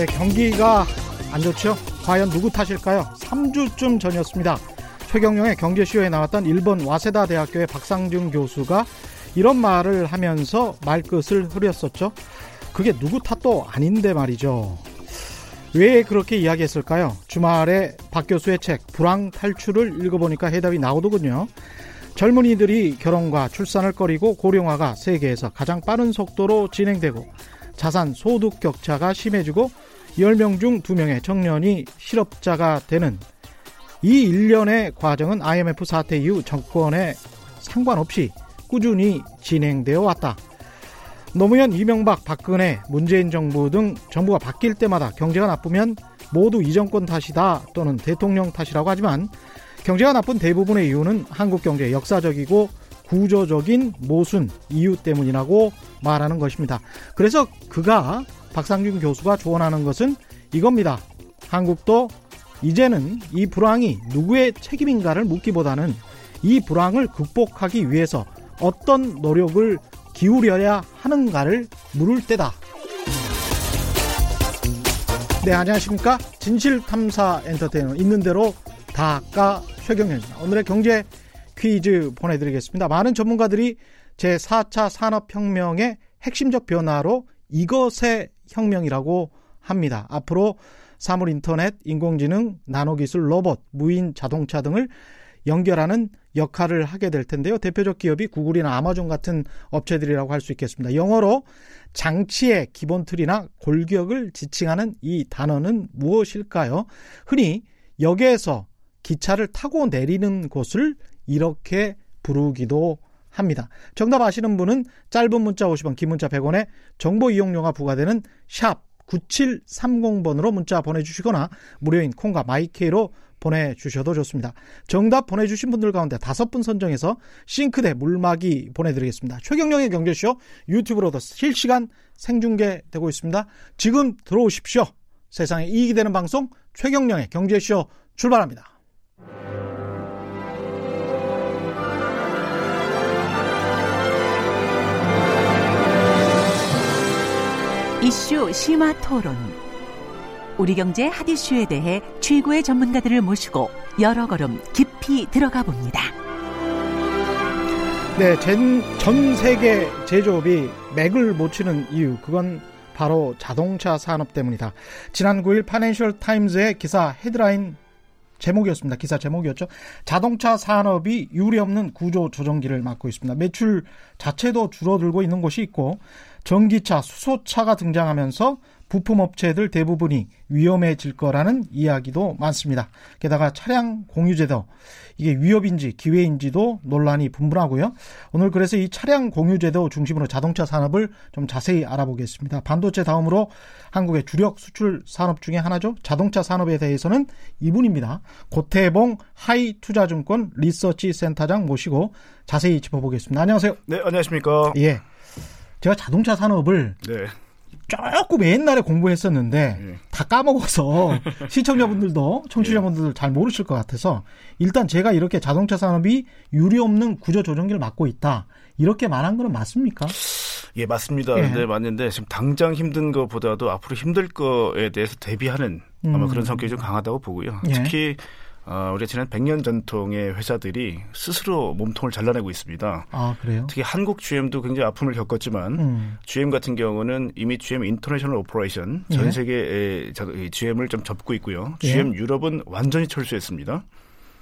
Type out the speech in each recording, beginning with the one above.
네, 경기가 안 좋죠? 과연 누구 탓일까요? 3주쯤 전이었습니다. 최경영의 경제쇼에 나왔던 일본 와세다 대학교의 박상준 교수가 이런 말을 하면서 말끝을 흐렸었죠. 그게 누구 탓도 아닌데 말이죠. 왜 그렇게 이야기했을까요? 주말에 박 교수의 책 불황 탈출을 읽어보니까 해답이 나오더군요. 젊은이들이 결혼과 출산을 꺼리고 고령화가 세계에서 가장 빠른 속도로 진행되고 자산 소득 격차가 심해지고 10명 중 2명의 청년이 실업자가 되는 이 일련의 과정은 IMF 사태 이후 정권에 상관없이 꾸준히 진행되어 왔다. 노무현, 이명박, 박근혜, 문재인 정부 등 정부가 바뀔 때마다 경제가 나쁘면 모두 이 정권 탓이다 또는 대통령 탓이라고 하지만 경제가 나쁜 대부분의 이유는 한국 경제의 역사적이고 구조적인 모순 이유 때문이라고 말하는 것입니다. 그래서 그가 박상준 교수가 조언하는 것은 이겁니다. 한국도 이제는 이 불황이 누구의 책임인가를 묻기보다는 이 불황을 극복하기 위해서 어떤 노력을 기울여야 하는가를 물을 때다. 네, 안녕하십니까. 진실탐사 엔터테이너 있는 대로 다까 최경련입니다. 오늘의 경제 퀴즈 보내드리겠습니다. 많은 전문가들이 제4차 산업혁명의 핵심적 변화로 이것의 혁명이라고 합니다. 앞으로 사물 인터넷, 인공지능, 나노기술, 로봇, 무인 자동차 등을 연결하는 역할을 하게 될 텐데요. 대표적 기업이 구글이나 아마존 같은 업체들이라고 할 수 있겠습니다. 영어로 장치의 기본 틀이나 골격을 지칭하는 이 단어는 무엇일까요? 흔히 역에서 기차를 타고 내리는 곳을 이렇게 부르기도 합니다. 정답 아시는 분은 짧은 문자 50원, 긴 문자 100원에 정보 이용료가 부과되는 샵 9730번으로 문자 보내주시거나 무료인 콩과 마이케이로 보내주셔도 좋습니다. 정답 보내주신 분들 가운데 다섯 분 선정해서 싱크대 물막이 보내드리겠습니다. 최경령의 경제쇼 유튜브로도 실시간 생중계되고 있습니다. 지금 들어오십시오. 세상에 이익이 되는 방송 최경령의 경제쇼 출발합니다. 이슈 심화 토론. 우리 경제 핫 이슈에 대해 최고의 전문가들을 모시고 여러 걸음 깊이 들어가 봅니다. 네, 전, 전 세계 제조업이 맥을 못 치는 이유, 그건 바로 자동차 산업 때문이다. 지난 9일 파낸셜 타임즈의 기사 헤드라인 제목이었습니다. 기사 제목이었죠. 자동차 산업이 유리 없는 구조 조정기를 맞고 있습니다. 매출 자체도 줄어들고 있는 곳이 있고 전기차, 수소차가 등장하면서 부품 업체들 대부분이 위험해질 거라는 이야기도 많습니다. 게다가 차량 공유제도 이게 위협인지 기회인지도 논란이 분분하고요. 오늘 그래서 이 차량 공유제도 중심으로 자동차 산업을 좀 자세히 알아보겠습니다. 반도체 다음으로 한국의 주력 수출 산업 중에 하나죠. 자동차 산업에 대해서는 이분입니다. 고태봉 하이투자증권 리서치 센터장 모시고 자세히 짚어보겠습니다. 안녕하세요. 네, 안녕하십니까. 예. 제가 자동차 산업을 네. 조금 옛날에 공부했었는데 네. 다 까먹어서 시청자분들도 청취자분들도 잘 모르실 것 같아서 일단 제가 이렇게 자동차 산업이 유례없는 구조 조정기를 맡고 있다 이렇게 말한 거는 맞습니까? 예, 맞습니다. 예. 네, 맞는데 지금 당장 힘든 것보다도 앞으로 힘들 거에 대해서 대비하는 아마 음. 그런 성격이 좀 강하다고 보고요. 예. 특히 어, 우리가 지난 100년 전통의 회사들이 스스로 몸통을 잘라내고 있습니다. 아, 그래요? 특히 한국 GM도 굉장히 아픔을 겪었지만 음. GM 같은 경우는 이미 GM International Operation 전 예. 세계의 GM을 좀 접고 있고요. GM 예. 유럽은 완전히 철수했습니다.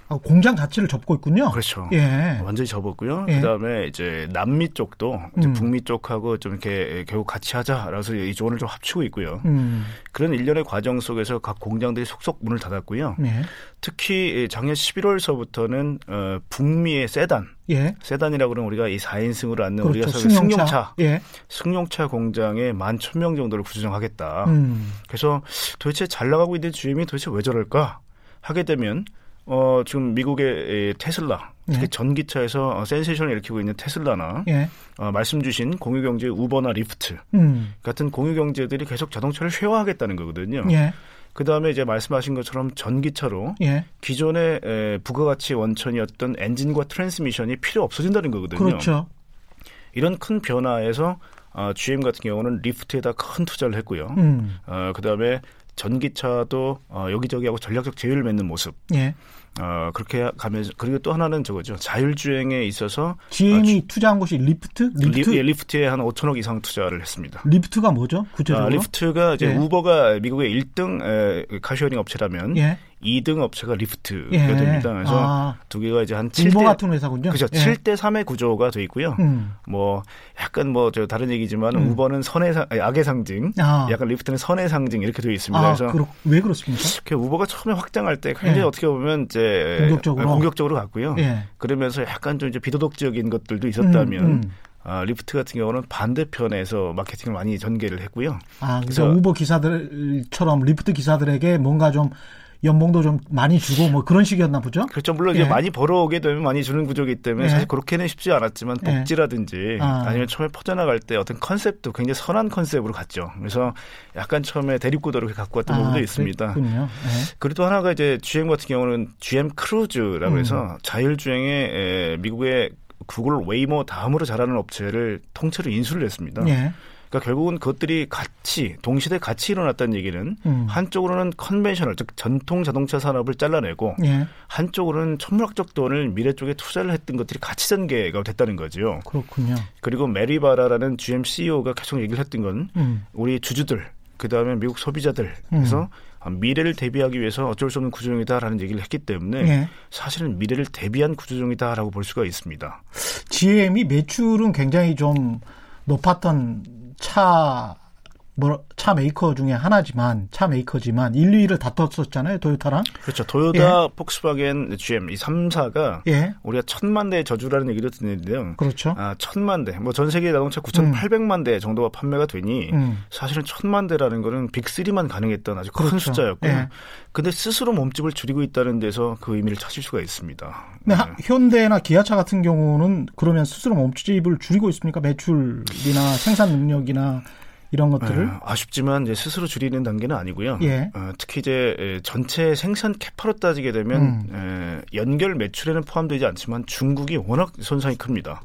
아, 공장 자체를 접고 있군요. 그렇죠. 예. 완전히 접었고요. 예. 그다음에 이제 남미 쪽도 이제 음. 북미 쪽하고 좀 이렇게 결국 같이 하자라서 이 조언을 좀 합치고 있고요. 음. 그런 일련의 과정 속에서 각 공장들이 속속 문을 닫았고요. 예. 특히 작년 11월서부터는 어, 북미의 세단, 예. 세단이라고 그러면 우리가 이 4인승으로 앉는 그렇죠. 우리가 승용차, 승용차, 예. 승용차 공장에 만천명 정도를 구조조정하겠다. 음. 그래서 도대체 잘 나가고 있는 GM이 도대체 왜 저럴까 하게 되면 어, 지금 미국의 테슬라, 특히 예. 전기차에서 어, 센세이션을 일으키고 있는 테슬라나, 예. 어, 말씀 주신 공유경제 우버나 리프트 음. 같은 공유경제들이 계속 자동차를 share하겠다는 거거든요. 예. 그 다음에 이제 말씀하신 것처럼 전기차로 예. 기존의 에, 부가가치 원천이었던 엔진과 트랜스미션이 필요 없어진다는 거거든요. 그렇죠. 이런 큰 변화에서 어, GM 같은 경우는 리프트에다 큰 투자를 했고요. 음. 어, 그 다음에 전기차도 어, 여기저기하고 전략적 제휴를 맺는 모습. 예. 어, 그렇게 가면서 그리고 또 하나는 저거죠. 자율주행에 있어서 GM이 어, 투자한 곳이 리프트? 리프트? 리, 예, 리프트에 한 5천억 이상 투자를 했습니다. 리프트가 뭐죠? 구체적으로? 아, 리프트가 이제 예. 우버가 미국의 1등 에, car sharing 업체라면 예. 2등 업체가 리프트가 예. 됩니다. 그래서 아. 두 개가 이제 한 7대 같은 회사군요. 그렇죠. 예. 7대 3의 구조가 돼 있고요. 음. 뭐 약간 뭐 저 다른 얘기지만 음. 우버는 선의 상, 악의 상징, 아. 약간 리프트는 선의 상징 이렇게 되어 있습니다. 아, 그래서 그렇, 왜 그렇습니까? 우버가 처음에 확장할 때 굉장히 예. 어떻게 보면 이제 공격적으로 공격적으로 갔고요. 예. 그러면서 약간 좀 이제 비도덕적인 것들도 있었다면 음, 음. 아, 리프트 같은 경우는 반대편에서 마케팅을 많이 전개를 했고요. 아, 그래서 우버 기사들처럼 리프트 기사들에게 뭔가 좀 연봉도 좀 많이 주고 뭐 그런 식이었나 보죠. 그렇죠. 물론 예. 이제 많이 벌어오게 되면 많이 주는 구조이기 때문에 예. 사실 그렇게는 쉽지 않았지만 예. 복지라든지 아. 니면 처음에 퍼져나갈 때 어떤 컨셉도 굉장히 선한 컨셉으로 갔죠. 그래서 약간 처음에 대립구도를 갖고 왔던 아, 부분도 있습니다. 그렇군요. 예. 그리고 또 하나가 이제 GM 같은 경우는 GM 크루즈라고 음. 해서 자율주행에 미국의 구글 웨이모 다음으로 잘하는 업체를 통째로 인수를 했습니다. 예. 그러니까 결국은 그것들이 같이 동시대 같이 일어났다는 얘기는 음. 한쪽으로는 conventional 즉 전통 자동차 산업을 잘라내고 예. 한쪽으로는 천문학적 돈을 미래 쪽에 투자를 했던 것들이 같이 전개가 됐다는 거죠. 그렇군요. 그리고 메리 바라라는 GM CEO가 계속 얘기를 했던 건 음. 우리 주주들 그다음에 미국 소비자들 그래서 음. 미래를 대비하기 위해서 어쩔 수 없는 구조조정이다라는 얘기를 했기 때문에 예. 사실은 미래를 대비한 구조조정이다라고 볼 수가 있습니다. GM이 매출은 굉장히 좀 높았던 차, 뭐, 차 메이커 중에 하나지만, 차 메이커지만, 1, 2위를 다퉜었잖아요, 토요타랑. 그렇죠. 토요타, 예. 폭스바겐, GM, 이 3사가, 예. 우리가 천만 대의 저주라는 얘기도 듣는데요. 그렇죠. 아, 천만 대. 뭐, 전 세계 자동차 9,800만 음. 대 정도가 판매가 되니, 음. 사실은 천만 대라는 거는 빅3만 가능했던 아주 큰 그렇죠. 숫자였고요. 예. 근데 스스로 몸집을 줄이고 있다는 데서 그 의미를 찾을 수가 있습니다. 네. 현대나 기아차 같은 경우는 그러면 스스로 몸집을 줄이고 있습니까? 매출이나 생산 능력이나 이런 것들을 네, 아쉽지만 이제 스스로 줄이는 단계는 아니고요. 예. 어, 특히 이제 전체 생산 캐파로 따지게 되면 음. 에, 연결 매출에는 포함되지 않지만 중국이 워낙 손상이 큽니다.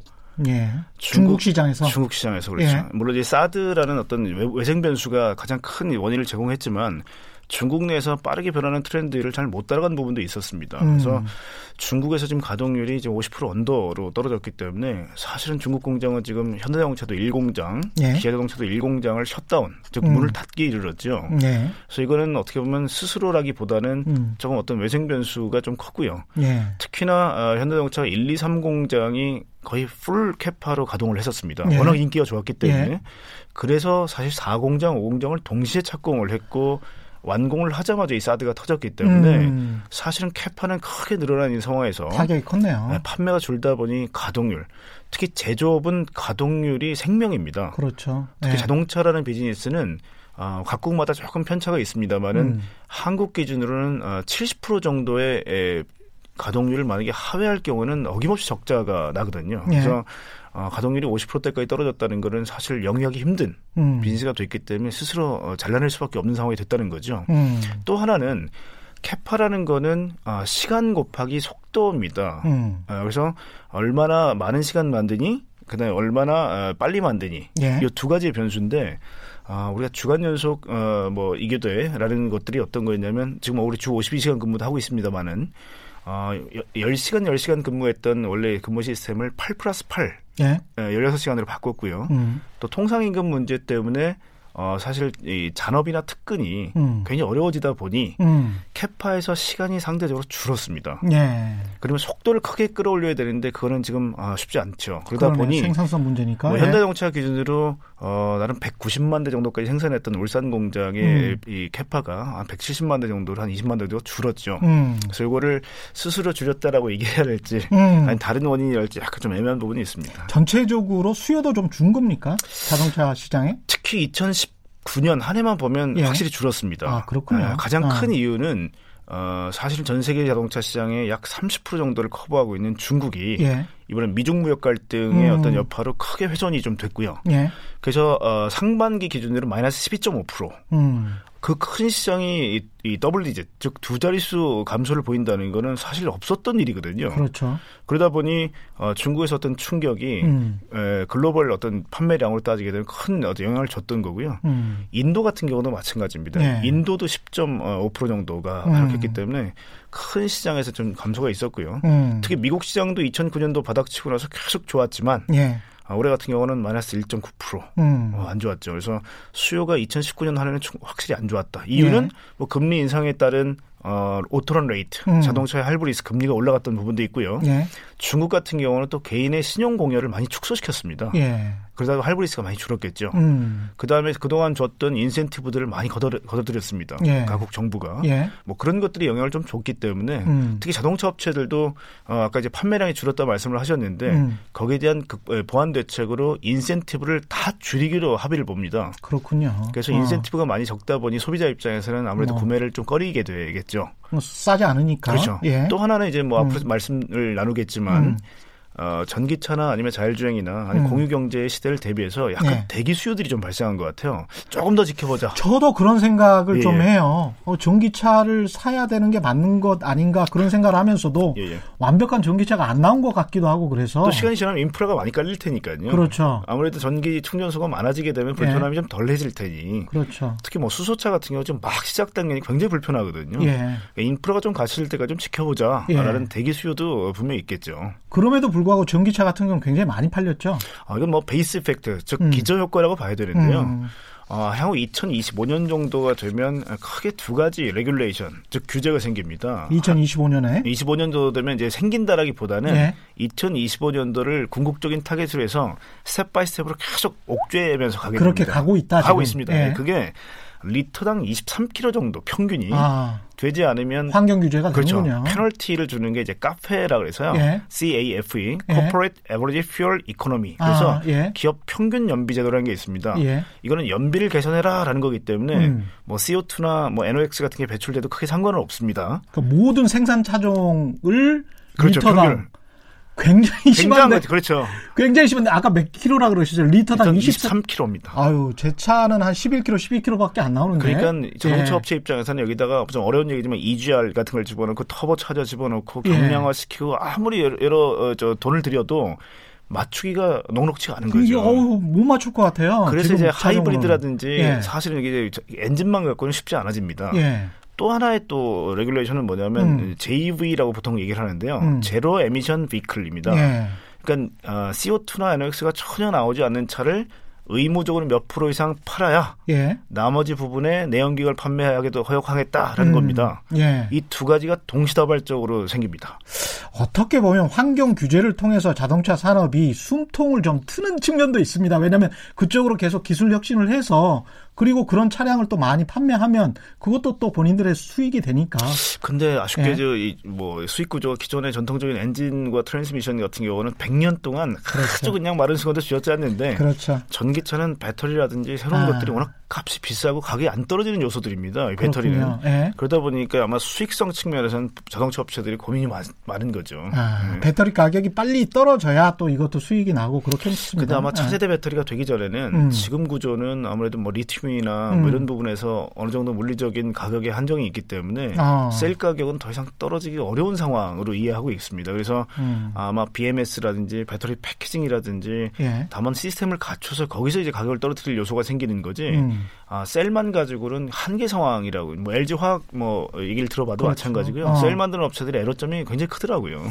예. 중국, 중국, 시장에서 중국 시장에서 그렇죠. 예. 물론 이제 사드라는 어떤 외생 변수가 가장 큰 원인을 제공했지만 중국 내에서 빠르게 변하는 트렌드를 잘 못 따라간 부분도 있었습니다. 음. 그래서 중국에서 지금 가동률이 이제 50% under로 떨어졌기 때문에 사실은 중국 공장은 지금 현대자동차도 1공장, 예. 기아자동차도 1공장을 셧다운, 즉 문을 음. 닫기 이르렀죠. 예. 그래서 이거는 어떻게 보면 스스로라기보다는 음. 조금 어떤 외생 변수가 좀 컸고요. 예. 특히나 어, 현대자동차 1, 2, 3 공장이 거의 full capa로 가동을 했었습니다. 예. 워낙 인기가 좋았기 때문에. 예. 그래서 사실 4공장, 5공장을 동시에 착공을 했고 완공을 하자마자 이 사드가 터졌기 때문에 음. 사실은 캐파는 크게 늘어난 이 상황에서 타격이 컸네요. 네, 판매가 줄다 보니 가동률, 특히 제조업은 가동률이 생명입니다. 그렇죠. 특히 네. 자동차라는 비즈니스는 어, 각국마다 조금 편차가 있습니다만은 음. 한국 기준으로는 어, 70% 정도의 에, 가동률을 만약에 하회할 경우는 어김없이 적자가 나거든요. 예. 그래서 어, 가동률이 50%대까지 떨어졌다는 것은 사실 영위하기 힘든 음. 비즈니스가 됐기 때문에 스스로 어, 잘라낼 수밖에 없는 상황이 됐다는 거죠. 음. 또 하나는 캐파라는 거는 어, 시간 곱하기 속도입니다. 음. 어, 그래서 얼마나 많은 시간 만드니, 그다음에 얼마나 어, 빨리 만드니 예. 이두 가지의 변수인데 아, 우리가 주간 연속 어, 뭐 이게 돼라는 것들이 어떤 거였냐면 지금 우리 주 52시간 근무도 하고 있습니다만은 어, 10시간 10시간 근무했던 원래 근무 시스템을 8 플러스 8 예? 16시간으로 바꿨고요. 음. 또 통상임금 문제 때문에 어, 사실 이 잔업이나 특근이 음. 굉장히 어려워지다 보니 음. 캐파에서 시간이 상대적으로 줄었습니다. 예. 그러면 속도를 크게 끌어올려야 되는데 그거는 지금 아, 쉽지 않죠. 그러다 그러네. 보니 생산성 문제니까 뭐 예. 현대자동차 기준으로 어, 나름 190만 대 정도까지 생산했던 울산 공장의 음. 이 캐파가 한 170만 대 정도로 한 20만 대 정도 줄었죠. 음. 그래서 이거를 스스로 줄였다라고 얘기해야 될지 음. 아니 다른 원인이랄지 약간 좀 애매한 부분이 있습니다. 전체적으로 수요도 좀 준 겁니까? 자동차 시장에? 특히 2019년 한 해만 보면 예. 확실히 줄었습니다. 아, 그렇군요. 네, 가장 아. 큰 이유는 어, 사실은 전 세계 자동차 시장의 약 30% 정도를 커버하고 있는 중국이 예. 이번엔 미중 무역 갈등의 음. 어떤 여파로 크게 훼손이 좀 됐고요. 예. 그래서 어, 상반기 기준으로 마이너스 12.5%. 음. 그 큰 시장이 이, 이 더블 디짓, 즉 두 자릿수 감소를 보인다는 거는 사실 없었던 일이거든요. 그렇죠. 그러다 보니 어, 중국에서 어떤 충격이 음. 에, 글로벌 어떤 판매량으로 따지게 되면 큰 어떤 영향을 줬던 거고요. 음. 인도 같은 경우도 마찬가지입니다. 네. 인도도 10.5% 정도가 음. 하락했기 때문에 큰 시장에서 좀 감소가 있었고요. 음. 특히 미국 시장도 2009년도 바닥치고 나서 계속 좋았지만 예. 아, 올해 같은 경우는 마이너스 1.9%안 음. 어, 좋았죠. 그래서 수요가 2019년 한 해는 확실히 안 좋았다. 이유는 예. 뭐 금리 인상에 따른 어, auto loan rate, 음. 자동차의 할부 리스 금리가 올라갔던 부분도 있고요. 예. 중국 같은 경우는 또 개인의 신용 공여를 많이 축소시켰습니다. 예. 그러다가 할부 리스가 많이 줄었겠죠. 음. 그다음에 그동안 줬던 인센티브들을 많이 걷어, 걷어들였습니다. 예. 각국 정부가. 예. 뭐 그런 것들이 영향을 좀 줬기 때문에 음. 특히 자동차 업체들도 어, 아까 이제 판매량이 줄었다 말씀을 하셨는데 음. 거기에 대한 그, 보완 대책으로 인센티브를 다 줄이기로 합의를 봅니다. 그렇군요. 그래서 어. 인센티브가 많이 적다 보니 소비자 입장에서는 아무래도 어. 구매를 좀 꺼리게 되겠죠. 뭐 싸지 않으니까. 그렇죠. 예. 또 하나는 이제 뭐 앞으로 음. 말씀을 나누겠지만 음. 어, 전기차나 아니면 자율주행이나 아니 음. 공유경제의 시대를 대비해서 약간 네. 대기 수요들이 좀 발생한 것 같아요. 조금 더 지켜보자. 저도 그런 생각을 예. 좀 예. 해요. 어, 전기차를 사야 되는 게 맞는 것 아닌가 그런 생각을 하면서도 예, 예. 완벽한 전기차가 안 나온 것 같기도 하고 그래서 또 시간이 지나면 인프라가 많이 깔릴 테니까요. 그렇죠. 아무래도 전기 충전소가 많아지게 되면 불편함이 예. 좀 덜해질 테니. 그렇죠. 특히 뭐 수소차 같은 경우 좀 막 시작 단계이 굉장히 불편하거든요. 예. 그러니까 인프라가 좀 갖춰질 때까지 좀 지켜보자라는 대기 수요도 분명히 있겠죠. 그럼에도 불구하고 전기차 같은 경우는 굉장히 많이 팔렸죠. 아, 이건 뭐 base effect, 즉 음. 기저 효과라고 봐야 되는데요. 음. 어, 향후 2025년 정도가 되면 크게 두 가지 regulation, 즉 규제가 생깁니다. 2025년에? 25년도 되면 이제 생긴다라기보다는 네. 2025년도를 궁극적인 타겟으로 해서 step by step으로 계속 옥죄면서 가게 그렇게 됩니다. 그렇게 가고 있다. 가고 있습니다. 네. 그게 리터당 23km 정도 평균이 아. 되지 않으면 환경 규제가 그렇죠. 되는군요. 페널티를 주는 게 이제 CAFE라 그래서요. 예. CAFE, 예. Corporate Average Fuel Economy. 그래서 아, 예. 기업 평균 연비 제도라는 게 있습니다. 예. 이거는 연비를 개선해라라는 거기 때문에 음. 뭐 CO2나 뭐 NOx 같은 게 배출돼도 크게 상관은 없습니다. 그러니까 모든 생산 차종을 그렇죠. 리터당 평균. 굉장히 심한데 그렇죠. 굉장히 심한데 아까 몇 킬로라 그러시죠? 리터당 23 킬로입니다. 아유, 제 차는 한 11킬로, 12킬로밖에 안 나오는데. 그러니까 자동차 예. 업체 입장에서는 여기다가 좀 어려운 얘기지만 EGR 같은 걸 집어넣고 터보 차저 집어넣고 예. 경량화 시키고 아무리 여러, 여러 어, 저 돈을 들여도 맞추기가 녹록치가 않은 거죠. 어우, 못 맞출 것 같아요. 그래서 이제 하이브리드라든지 예. 사실은 이게 엔진만 갖고는 쉽지 않아집니다. 예. 또 하나의 또 regulation은 뭐냐면 음. ZEV라고 보통 얘기를 하는데요. 음. zero emission vehicle입니다. 예. 그러니까 어, CO2나 NOx가 전혀 나오지 않는 차를 의무적으로 몇 프로 이상 팔아야 예. 나머지 부분에 내연기관을 판매하게도 허용하겠다라는 음. 겁니다. 예. 이 두 가지가 동시다발적으로 생깁니다. 어떻게 보면 환경 규제를 통해서 자동차 산업이 숨통을 좀 트는 측면도 있습니다. 왜냐하면 그쪽으로 계속 기술 혁신을 해서 그리고 그런 차량을 또 많이 판매하면 그것도 또 본인들의 수익이 되니까. 근데 아쉽게 예. 저뭐 수익 구조 기존의 전통적인 엔진과 트랜스미션 같은 경우는 100년 동안 그렇죠. 아주 그냥 마른 수건도 쥐었지 않는데 그렇죠. 전기차는 배터리라든지 새로운 아. 것들이 워낙 값이 비싸고 가격이 안 떨어지는 요소들입니다. 이 배터리는. 예. 그러다 보니까 아마 수익성 측면에서는 자동차 업체들이 고민이 많, 은 거죠. 아, 예. 배터리 가격이 빨리 떨어져야 또 이것도 수익이 나고 그렇겠습니다. 근데 아마 차세대 배터리가 되기 전에는 음. 지금 구조는 아무래도 뭐 리튬이나 음. 뭐 이런 부분에서 어느 정도 물리적인 가격의 한정이 있기 때문에 아. 셀 가격은 더 이상 떨어지기 어려운 상황으로 이해하고 있습니다. 그래서 음. 아마 BMS라든지 배터리 패키징이라든지 예. 다만 시스템을 갖춰서 거기서 이제 가격을 떨어뜨릴 요소가 생기는 거지. 음. 아, 셀만 가지고는 한계 상황이라고 뭐 LG 화학 뭐 얘기를 들어봐도 그렇죠. 마찬가지고요. 어. 셀 만드는 업체들의 에러점이 굉장히 크더라고요.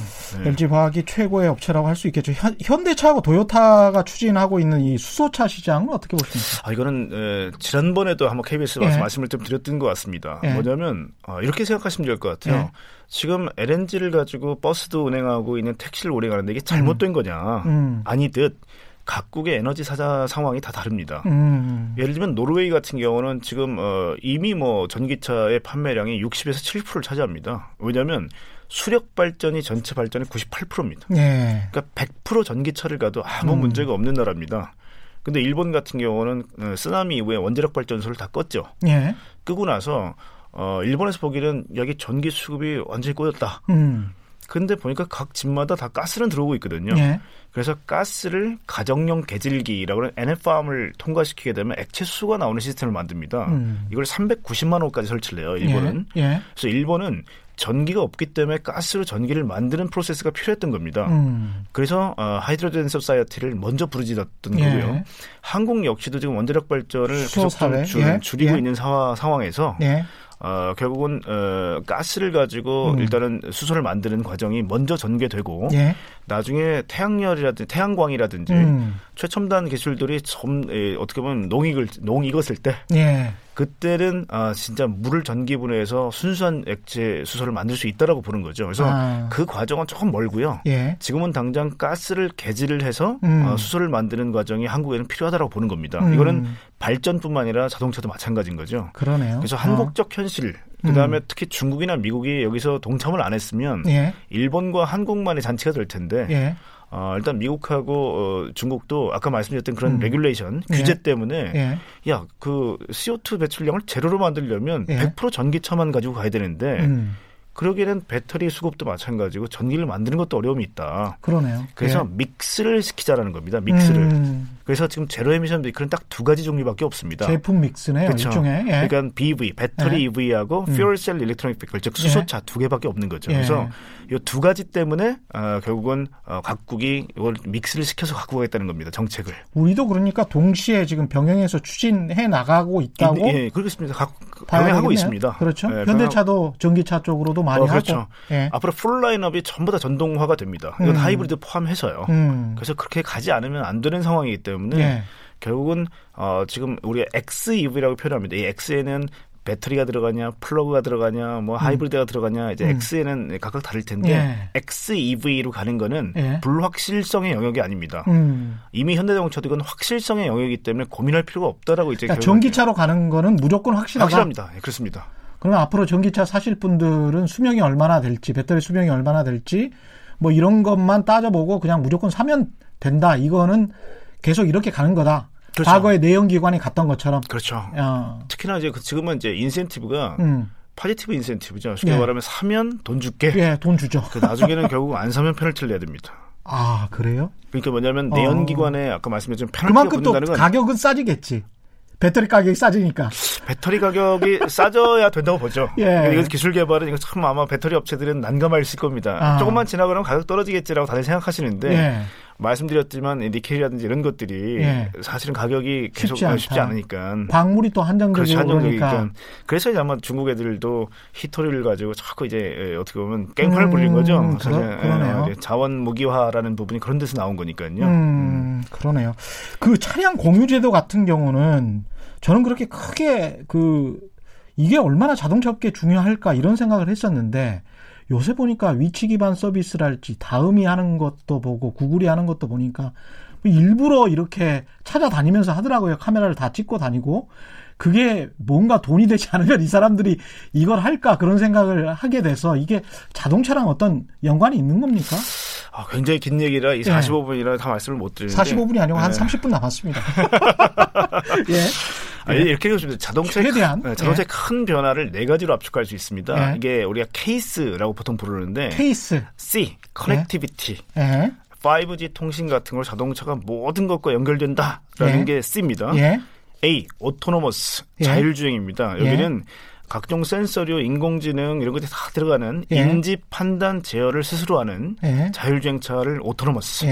네. LG 화학이 최고의 업체라고 할 수 있겠죠. 현, 현대차하고 도요타가 추진하고 있는 이 수소차 시장은 어떻게 보십니까? 아, 이거는 에, 지난번에도 한번 KBS 예. 말씀을 좀 드렸던 것 같습니다. 예. 뭐냐면 아, 이렇게 생각하시면 될 것 같아요. 예. 지금 LNG를 가지고 버스도 운행하고 있는 택시를 운행하는데 이게 잘못된 음. 거냐? 음. 아니듯 각국의 에너지 사자 상황이 다 다릅니다. 음. 예를 들면 노르웨이 같은 경우는 지금 어, 이미 뭐 전기차의 판매량이 60에서 7%를 차지합니다. 왜냐하면 수력 발전이 전체 발전의 98%입니다. 예. 그러니까 100% 전기차를 가도 아무 음. 문제가 없는 나라입니다. 근데 일본 같은 경우는 어, 쓰나미 이후에 원자력 발전소를 다 껐죠. 예. 끄고 나서 어 일본에서 보기에는 여기 전기 수급이 완전히 꼬였다. 음. 근데 보니까 각 집마다 다 가스는 들어오고 있거든요. 예. 그래서 가스를 가정용 개질기라고 하는 NF팜을 통과시키게 되면 액체 수가 나오는 시스템을 만듭니다. 음. 이걸 390만 원까지 설치를 해요. 일본은. 예. 예. 그래서 일본은 전기가 없기 때문에 가스로 전기를 만드는 프로세스가 필요했던 겁니다. 음. 그래서 어, hydrogen society를 먼저 부르짖었던 예. 거고요. 한국 역시도 지금 원자력 발전을 계속 줄, 예. 줄이고 예. 있는 사, 상황에서 예. 어, 결국은 어, 가스를 가지고 음. 일단은 수소를 만드는 과정이 먼저 전개되고 예. 나중에 태양열이라든지 태양광이라든지 음. 최첨단 기술들이 점 에, 어떻게 보면 농익을 농익었을 때 예. 그때는 아 진짜 물을 전기 분해해서 순수한 액체 수소를 만들 수 있다라고 보는 거죠. 그래서 아. 그 과정은 조금 멀고요. 예. 지금은 당장 가스를 개질을 해서 음. 어, 수소를 만드는 과정이 한국에는 필요하다라고 보는 겁니다. 음. 이거는 발전뿐만 아니라 자동차도 마찬가지인 거죠. 그러네요. 그래서 한국적 어. 현실 그다음에 음. 특히 중국이나 미국이 여기서 동참을 안 했으면 예. 일본과 한국만의 잔치가 될 텐데 예. 어, 일단 미국하고 어, 중국도 아까 말씀드렸던 그런 음. regulation 예. 규제 때문에 예. 이그 CO2 배출량을 제로로 만들려면 예. 100% 전기차만 가지고 가야 되는데 음. 그러기에는 배터리 수급도 마찬가지고 전기를 만드는 것도 어려움이 있다. 그러네요. 그래서 예. mix를 시키자라는 겁니다. mix를. 음. 그래서 지금 zero emission vehicle은 딱 두 가지 종류밖에 없습니다. 제품 mix네요. 그렇죠. 일종의. 예. 그러니까 BEV, 배터리 예. EV하고 음. fuel cell electronic vehicle, 즉 수소차 예. 두 개밖에 없는 거죠. 예. 그래서 이 두 가지 때문에 어, 결국은 어, 각국이 이걸 mix를 시켜서 갖고 가겠다는 겁니다. 정책을. 우리도 그러니까 동시에 지금 병행해서 추진해 나가고 있다고. 예, 그렇습니다. 각, 병행하고 있습니다. 그렇죠. 예, 현대차도 전기차 쪽으로도 많이 어, 그렇죠. 하고. 예. 앞으로 full lineup이 전부 다 전동화가 됩니다. 이건 음. 하이브리드 포함해서요. 음. 그래서 그렇게 가지 않으면 안 되는 상황이기 때문에 예. 결국은 어, 지금 우리가 XEV라고 표현합니다. 이 X에는 배터리가 들어가냐, 플러그가 들어가냐, 뭐 음. 하이브리드가 들어가냐, 이제 음. X에는 각각 다를 텐데 예. XEV로 가는 거는 예. 불확실성의 영역이 아닙니다. 음. 이미 현대자동차도 이건 확실성의 영역이기 때문에 고민할 필요가 없다라고 이제 그러니까 전기차로 가는 거는 무조건 확실하다. 확실합니다. 네, 그렇습니다. 그러면 앞으로 전기차 사실 분들은 수명이 얼마나 될지, 배터리 수명이 얼마나 될지 뭐 이런 것만 따져보고 그냥 무조건 사면 된다. 이거는 계속 이렇게 가는 거다. 그렇죠. 과거에 내연기관이 갔던 것처럼. 그렇죠. 어. 특히나 이제 그 지금은 이제 인센티브가 음. positive 인센티브죠. 쉽게 예. 말하면 사면 돈 줄게. 예, 돈 주죠. 그 나중에는 결국 안 사면 페널티를 내야 됩니다. 아, 그래요? 그러니까 뭐냐면 어. 내연기관에 아까 말씀드린 페널티가 그만큼 또 가격은 싸지겠지. 배터리 가격이 싸지니까. 배터리 가격이 싸져야 된다고 보죠. 예. 이거 기술 개발은 이거 참 아마 배터리 업체들은 난감할 있을 겁니다. 아. 조금만 지나가면 가격 떨어지겠지라고 다들 생각하시는데 예. 말씀드렸지만 니켈이라든지 이런 것들이 예. 사실은 가격이 계속 쉽지, 쉽지, 않으니까 광물이 또 한정적이고 한정적이니까 그러니까. 그래서 이제 아마 중국 애들도 히토리를 가지고 자꾸 이제 어떻게 보면 깽판을 음, 부리는 거죠. 그러, 그러네요. 자원 무기화라는 부분이 그런 데서 나온 거니까요. 음, 음. 그러네요. 그 차량 공유 제도 같은 경우는 저는 그렇게 크게 그 이게 얼마나 자동차 업계에 중요할까 이런 생각을 했었는데 요새 보니까 위치 기반 서비스랄지 다음이 하는 것도 보고 구글이 하는 것도 보니까 일부러 이렇게 찾아다니면서 하더라고요. 카메라를 다 찍고 다니고. 그게 뭔가 돈이 되지 않으면 이 사람들이 이걸 할까 그런 생각을 하게 돼서 이게 자동차랑 어떤 연관이 있는 겁니까? 아, 굉장히 긴 얘기라 이 45분이라 네. 다 말씀을 못 드리는데 45분이 아니고 네. 한 30분 남았습니다. 예. 아, 이렇게 해보시면 자동차의 최대한 큰, 네, 자동차의 예. 큰 변화를 네 가지로 압축할 수 있습니다. 예. 이게 우리가 CASE라고 보통 부르는데 CASE C connectivity 예. 5G 통신 같은 걸 자동차가 모든 것과 연결된다라는 예. 게 C입니다. 예. A autonomous 예. 자율주행입니다. 여기는 각종 센서류, 인공지능 이런 것들이 다 들어가는 인지 판단 제어를 스스로 하는 자율주행차를 autonomous.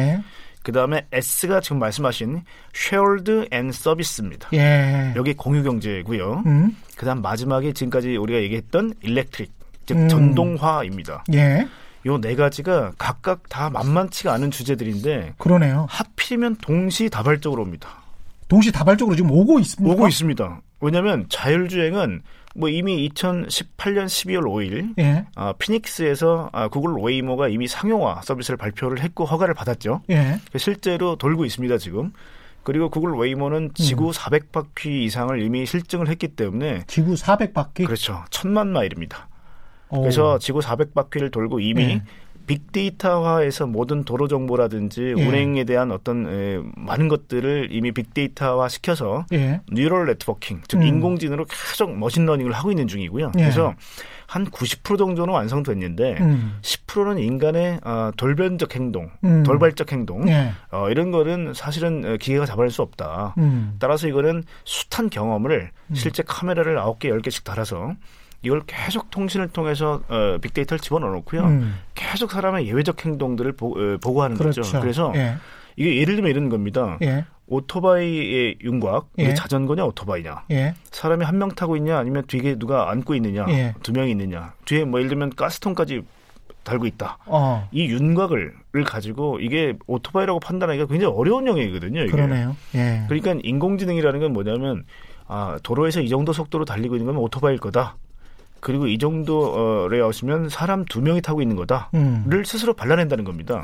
그 다음에 S가 지금 말씀하신 shared and service입니다. 예. 여기 공유 경제고요. 음. 그 다음 마지막에 지금까지 우리가 얘기했던 electric, 즉 음. 전동화입니다. 예. 요 네 가지가 각각 다 만만치가 않은 주제들인데 그러네요. 하필이면 동시다발적으로 옵니다. 동시다발적으로 지금 오고 있습니다. 오고 있습니다. 왜냐하면 자율주행은 뭐 이미 2018년 12월 5일 예. 어, 피닉스에서 아, 구글 웨이모가 이미 상용화 서비스를 발표를 했고 허가를 받았죠. 예. 실제로 돌고 있습니다 지금. 그리고 구글 웨이모는 지구 음. 400바퀴 이상을 이미 실증을 했기 때문에 지구 400바퀴 그렇죠. 천만 마일입니다. 오. 그래서 지구 400바퀴를 돌고 이미 예. 빅데이터화에서 모든 도로 정보라든지 예. 운행에 대한 어떤 에, 많은 것들을 이미 빅데이터화 시켜서 예. neural networking 즉 음. 인공지능으로 계속 machine learning을 하고 있는 중이고요. 예. 그래서 한 90% 정도는 완성됐는데 음. 10%는 인간의 어, 돌변적 행동, 음. 돌발적 행동 예. 어, 이런 거는 사실은 기계가 잡아낼 수 없다. 음. 따라서 이거는 숱한 경험을 음. 실제 카메라를 9개, 10개씩 달아서 이걸 계속 통신을 통해서 어, 빅데이터를 집어넣어 놓고요. 음. 계속 사람의 예외적 행동들을 보, 어, 보고하는 그렇죠. 거죠. 그래서 예. 이게 예를 들면 이런 겁니다. 예. 오토바이의 윤곽, 예. 자전거냐 오토바이냐, 예. 사람이 한 명 타고 있냐 아니면 뒤에 누가 안고 있느냐, 예. 두 명이 있느냐, 뒤에 뭐 예를 들면 가스통까지 달고 있다. 어. 이 윤곽을 가지고 이게 오토바이라고 판단하기가 굉장히 어려운 영역이거든요. 이게. 그러네요. 예. 그러니까 인공지능이라는 건 뭐냐면 아, 도로에서 이 정도 속도로 달리고 있는 건 오토바이일 거다. 그리고 이 정도에 왔으면 사람 두 명이 타고 있는 거다를 음. 스스로 발라낸다는 겁니다.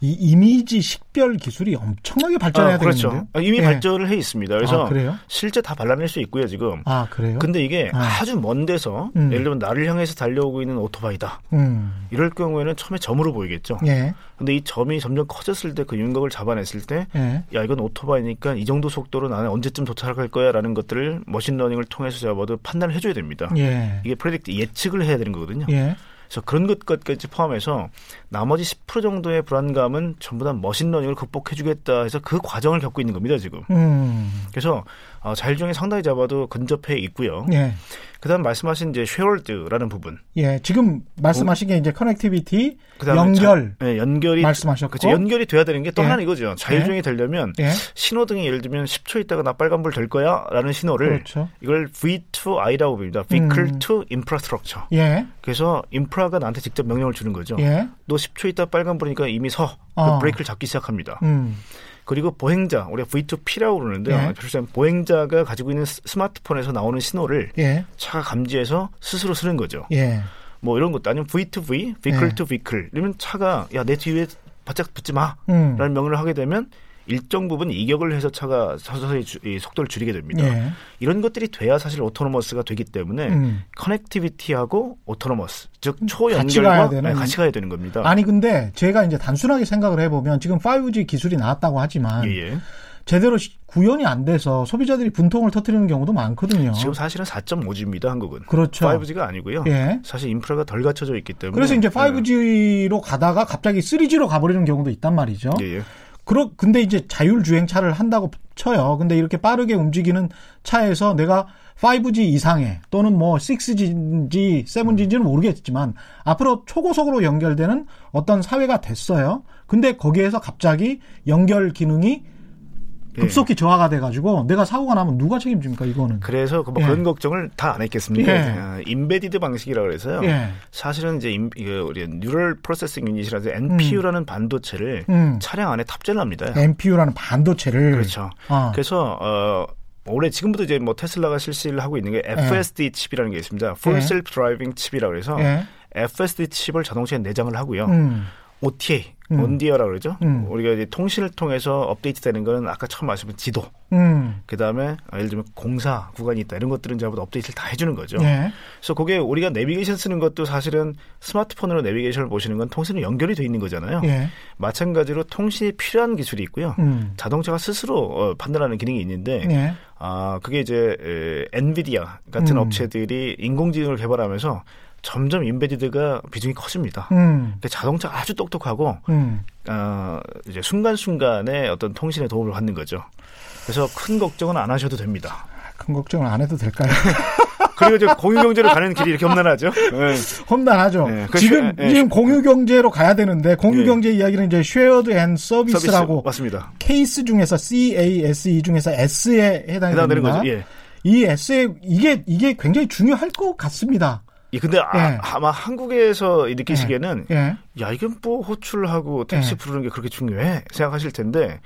이 이미지 식별 기술이 엄청나게 발전해야 아, 그렇죠. 되는데요. 아, 이미 예. 발전을 해 있습니다. 그래서 아, 실제 다 발라낼 수 있고요, 지금. 아, 그래요? 근데 이게 아. 저 먼 데서 음. 예를 들면 나를 향해서 달려오고 있는 오토바이다. 음. 이럴 경우에는 처음에 점으로 보이겠죠. 예. 근데 이 점이 점점 커졌을 때 그 윤곽을 잡아냈을 때 예. 야, 이건 오토바이니까 이 정도 속도로 나는 언제쯤 도착할 거야라는 것들을 machine learning을 통해서 잡아도 판단을 해 줘야 됩니다. 예. 이게 predict 예측을 해야 되는 거거든요. 예. 그래서 그런 것까지 포함해서 나머지 10% 정도의 불안감은 전부 다 machine learning을 극복해주겠다 해서 그 과정을 겪고 있는 겁니다 지금. 음. 그래서 어, 자율주행이 상당히 잡아도 근접해 있고요. 예. 그다음 말씀하신 이제 shared라는 부분. 예, 지금 말씀하신 게 이제 connectivity, 연결, 자, 예, 연결이 말씀하셨고, 그치, 연결이 돼야 되는 게또 예. 하나 이거죠. 자율주행이 예. 되려면 예. 신호등이 예를 들면 10초 있다가 나 빨간불 될 거야라는 신호를 그렇죠. 이걸 V2I라고 부릅니다. Vehicle 음. to Infrastructure. 예. 그래서 인프라가 나한테 직접 명령을 주는 거죠. 예. 너 10초 있다 빨간불이니까 이미 서. 어. 그 브레이크를 잡기 시작합니다. 음. 그리고 보행자, 우리가 V2P라고 그러는데요. 예. 보행자가 가지고 있는 스마트폰에서 나오는 신호를 예. 차가 감지해서 스스로 서는 거죠. 예. 뭐 이런 것도 아니면 V2V, vehicle to vehicle. 이러면 차가 야 내 뒤에 바짝 붙지 마라는 음. 명령을 하게 되면 일정 부분 이격을 해서 차가 서서히 주, 이 속도를 줄이게 됩니다. 예. 이런 것들이 돼야 사실 autonomous가 되기 때문에 음. connectivity하고 autonomous 즉 초연결과 같이 가야, 되는. 네, 같이 가야 되는 겁니다. 아니 근데 제가 이제 단순하게 생각을 해보면 지금 5G 기술이 나왔다고 하지만 예, 예. 제대로 구현이 안 돼서 소비자들이 분통을 터뜨리는 경우도 많거든요. 지금 사실은 4.5G입니다, 한국은. 그렇죠. 5G가 아니고요. 예. 사실 인프라가 덜 갖춰져 있기 때문에. 그래서 이제 5G로 예. 가다가 갑자기 3G로 가버리는 경우도 있단 말이죠. 예, 예. 그러 근데 이제 자율주행 차를 한다고 쳐요. 근데 이렇게 빠르게 움직이는 차에서 내가 5G 이상의 또는 뭐 6G인지 7G인지는 모르겠지만 앞으로 초고속으로 연결되는 어떤 사회가 됐어요. 근데 거기에서 갑자기 연결 기능이 예. 급속히 저하가 돼가지고 내가 사고가 나면 누가 책임집니까 이거는? 그래서 뭐 예. 그런 걱정을 다 안 했겠습니까? 예. 아, embedded 방식이라고 그래서요. 예. 사실은 이제 인, 우리 neural processing unit이라서 NPU라는 음. 반도체를 음. 차량 안에 탑재를 합니다. NPU라는 반도체를 그렇죠. 아. 그래서 어. 올해 지금부터 이제 뭐 테슬라가 실시를 하고 있는 게 FSD 예. 칩이라는 게 있습니다. Full Self Driving 칩이라고 해서 FSD 칩을 자동차에 내장을 하고요. 음. OTA 음. 온디어라 그러죠. 음. 우리가 이제 통신을 통해서 업데이트되는 거는 아까 처음 말씀드린 지도. 음. 그 다음에 예를 들면 공사 구간이 있다 이런 것들은 전부 업데이트를 다 해주는 거죠. 예. 그래서 그게 우리가 내비게이션 쓰는 것도 사실은 스마트폰으로 내비게이션을 보시는 건 통신이 연결이 돼 있는 거잖아요. 예. 마찬가지로 통신이 필요한 기술이 있고요. 음. 자동차가 스스로 어, 판단하는 기능이 있는데 예. 아 그게 이제 에, 엔비디아 같은 음. 업체들이 인공지능을 개발하면서 점점 embedded가 비중이 커집니다. 음. 그러니까 자동차가 아주 똑똑하고 음. 어, 이제 순간순간에 어떤 통신에 도움을 받는 거죠. 그래서 큰 걱정은 안 하셔도 됩니다. 큰 걱정을 안 해도 될까요? 그리고 이제 공유경제로 가는 길이 이렇게 험난하죠. 네. 험난하죠. 네. 그 지금 네. 지금 공유경제로 가야 되는데 공유경제 네. 이야기는 이제 shared and service라고 서비스. 맞습니다. 케이스 중에서 CASE 중에서 S에 해당이 됩니다. 거죠. 예. 이 S에 이게 이게 굉장히 중요할 것 같습니다. 예, 근데 아, 예. 마 한국에서 느끼시기에는 예. 예. 야 이건 뭐 호출하고 택시 예. 부르는 게 그렇게 중요해 생각하실 텐데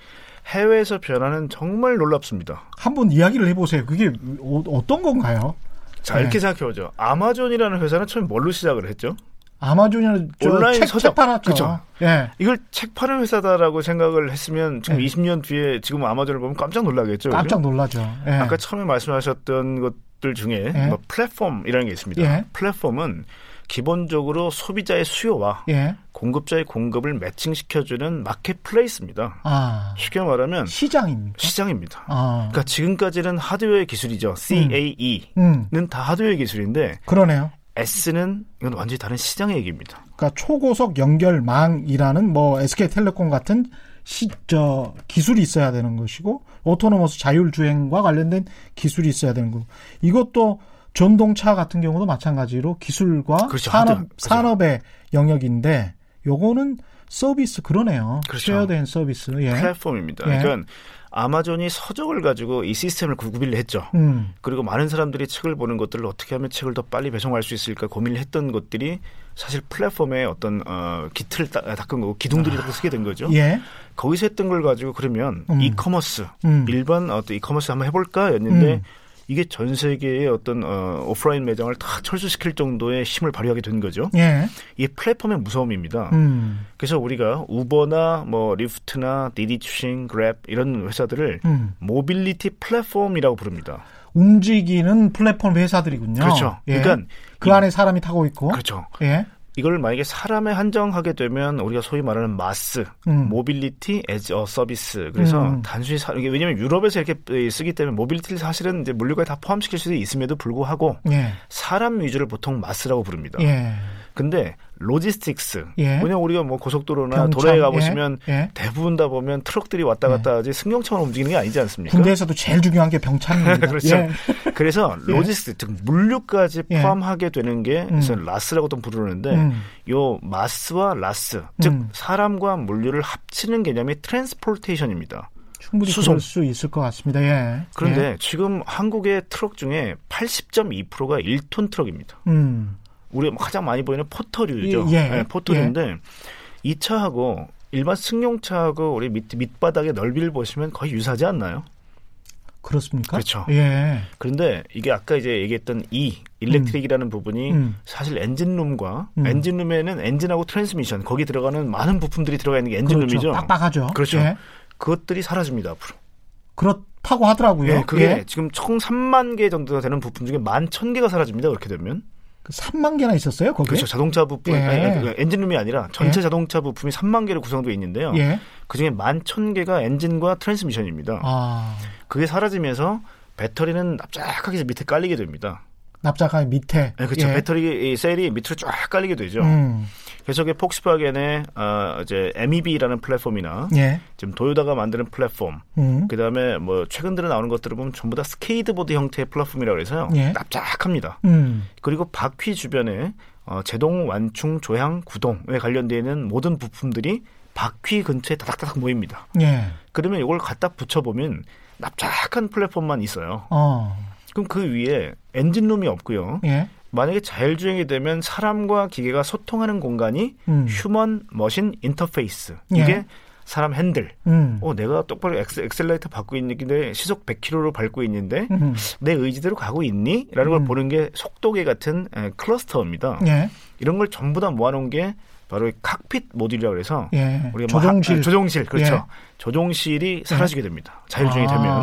해외에서 변화는 정말 놀랍습니다. 한번 이야기를 해보세요. 그게 어, 떤 건가요? 자 이렇게 예. 생각해보죠. 아마존이라는 회사는 처음 뭘로 시작을 했죠? 아마존이 온라인 책, 서적 책 팔았죠. 예. 이걸 책 파는 회사다라고 생각을 했으면 지금 예. 20년 뒤에 지금 아마존을 보면 깜짝 놀라겠죠. 깜짝 놀라죠. 예. 아까 처음에 말씀하셨던 것 들 중에 예. 뭐 플랫폼이라는 게 있습니다. 예. 플랫폼은 기본적으로 소비자의 수요와 예. 공급자의 공급을 매칭시켜주는 marketplace입니다. 아, 쉽게 말하면 시장입니다. 시장입니다. 아. 그러니까 지금까지는 하드웨어 기술이죠. CAE는 음. 음. 다 하드웨어 기술인데 그러네요. S는 이건 완전히 다른 시장의 얘기입니다. 그러니까 초고속 연결망이라는 뭐 SK텔레콤 같은 시, 저, 기술이 있어야 되는 것이고, autonomous 자율주행과 관련된 기술이 있어야 되는 거고, 이것도 전동차 같은 경우도 마찬가지로 기술과 그렇죠, 산업, 그렇죠. 산업의 영역인데, 요거는 서비스 그러네요. 그렇죠. 쉐어된 서비스. 예. 플랫폼입니다. 예. 그러니까 아마존이 서적을 가지고 이 시스템을 구비를 했죠. 음. 그리고 많은 사람들이 책을 보는 것들을 어떻게 하면 책을 더 빨리 배송할 수 있을까 고민을 했던 것들이 사실 플랫폼의 어떤 어, 기틀을 닦은 거고 기둥들이 아. 서게 된 거죠. 예. 거기서 했던 걸 가지고 그러면 음. 이커머스 음. 일반 어떤 이커머스 한번 해볼까였는데 음. 이게 전 세계의 어떤 어, 오프라인 매장을 다 철수시킬 정도의 힘을 발휘하게 된 거죠. 예. 이게 플랫폼의 무서움입니다. 음. 그래서 우리가 우버나 뭐 리프트나 디디 추싱, 그랩 이런 회사들을 음. 모빌리티 플랫폼이라고 부릅니다. 움직이는 플랫폼 회사들이군요. 그렇죠. 예. 그러니까 그 안에 사람이 타고 있고. 그렇죠. 예. 이걸 만약에 사람에 한정하게 되면 우리가 소위 말하는 MaaS, 음. Mobility as a Service. 그래서 음. 단순히 사, 이게 왜냐면 유럽에서 이렇게 쓰기 때문에 mobility를 사실은 이제 물류까지 다 포함시킬 수도 있음에도 불구하고 예. 사람 위주를 보통 MaaS라고 부릅니다. 예. 근데 logistics. 예. 왜냐 우리가 뭐 고속도로나 경참, 도로에 가보시면 예. 예. 대부분 다 보면 트럭들이 왔다 갔다 예. 하지 승용차만 움직이는 게 아니지 않습니까? 군대에서도 제일 중요한 게 병참입니다. 그렇죠. 예. 그래서 예. logistic, 즉 물류까지 포함하게 되는 게 음. LaaS라고도 부르는데 음. 요 MaaS와 LaaS, 즉 음. 사람과 물류를 합치는 개념이 transportation입니다. 충분히 수송. 그럴 수 있을 것 같습니다. 예. 그런데 예. 지금 한국의 트럭 중에 80.2%가 1톤 트럭입니다. 음. 우리가 가장 많이 보이는 포터류죠. 예. 네, 포터류인데 예. 이 차하고 일반 승용차하고 우리 밑, 밑바닥의 넓이를 보시면 거의 유사하지 않나요? 그렇습니까? 그렇죠. 예. 그런데 이게 아까 이제 얘기했던 이 electric이라는 음. 부분이 음. 사실 엔진룸과 음. 엔진룸에는 엔진하고 트랜스미션 거기 들어가는 많은 부품들이 들어가 있는 게 엔진룸이죠. 그렇죠. 빡빡하죠. 그렇죠. 예. 그것들이 사라집니다 앞으로. 그렇다고 하더라고요. 예, 그게 예. 지금 총 3만 개 정도 되는 부품 중에 11,000개가 사라집니다. 그렇게 되면. 3만 그 개나 있었어요, 거기? 그렇죠. 자동차 부품, 예. 아니, 그 엔진룸이 아니라 전체 예. 자동차 부품이 3만 개로 구성되어 있는데요. 예. 그 중에 11,000개가 엔진과 트랜스미션입니다. 아. 그게 사라지면서 배터리는 납작하게 밑에 깔리게 됩니다. 납작하게 밑에. 네, 그렇죠. 예. 배터리 셀이 밑으로 쫙 깔리게 되죠. 음. 그래서 그 폭스바겐의 어, 이제 MEB라는 플랫폼이나 예. 지금 도요다가 만드는 플랫폼, 음. 그 다음에 뭐 최근 들어 나오는 것들을 보면 전부 다 스케이트보드 형태의 플랫폼이라고 해서요. 예. 납작합니다. 음. 그리고 바퀴 주변에 어, 제동 완충 조향 구동에 관련되어 있는 모든 부품들이 바퀴 근처에 다닥다닥 모입니다. 예. 그러면 이걸 갖다 붙여보면 납작한 플랫폼만 있어요. 어. 그럼 그 위에 엔진룸이 없고요. 예. 만약에 자율주행이 되면 사람과 기계가 소통하는 공간이 음. human machine interface. 이게 예. 사람 핸들. 음. 어, 내가 똑바로 엑셀, 엑셀레이터 밟고 있는데 시속 100km로 밟고 있는데 음. 내 의지대로 가고 있니? 라는 걸 음. 보는 게 속도계 같은 에, cluster입니다. 예. 이런 걸 전부 다 모아놓은 게 바로 cockpit 모듈이라고 해서 예. 우리가 뭐 조종실, 뭐 하, 조종실 그렇죠. 예. 조종실이 사라지게 됩니다. 자율주행이 아. 되면.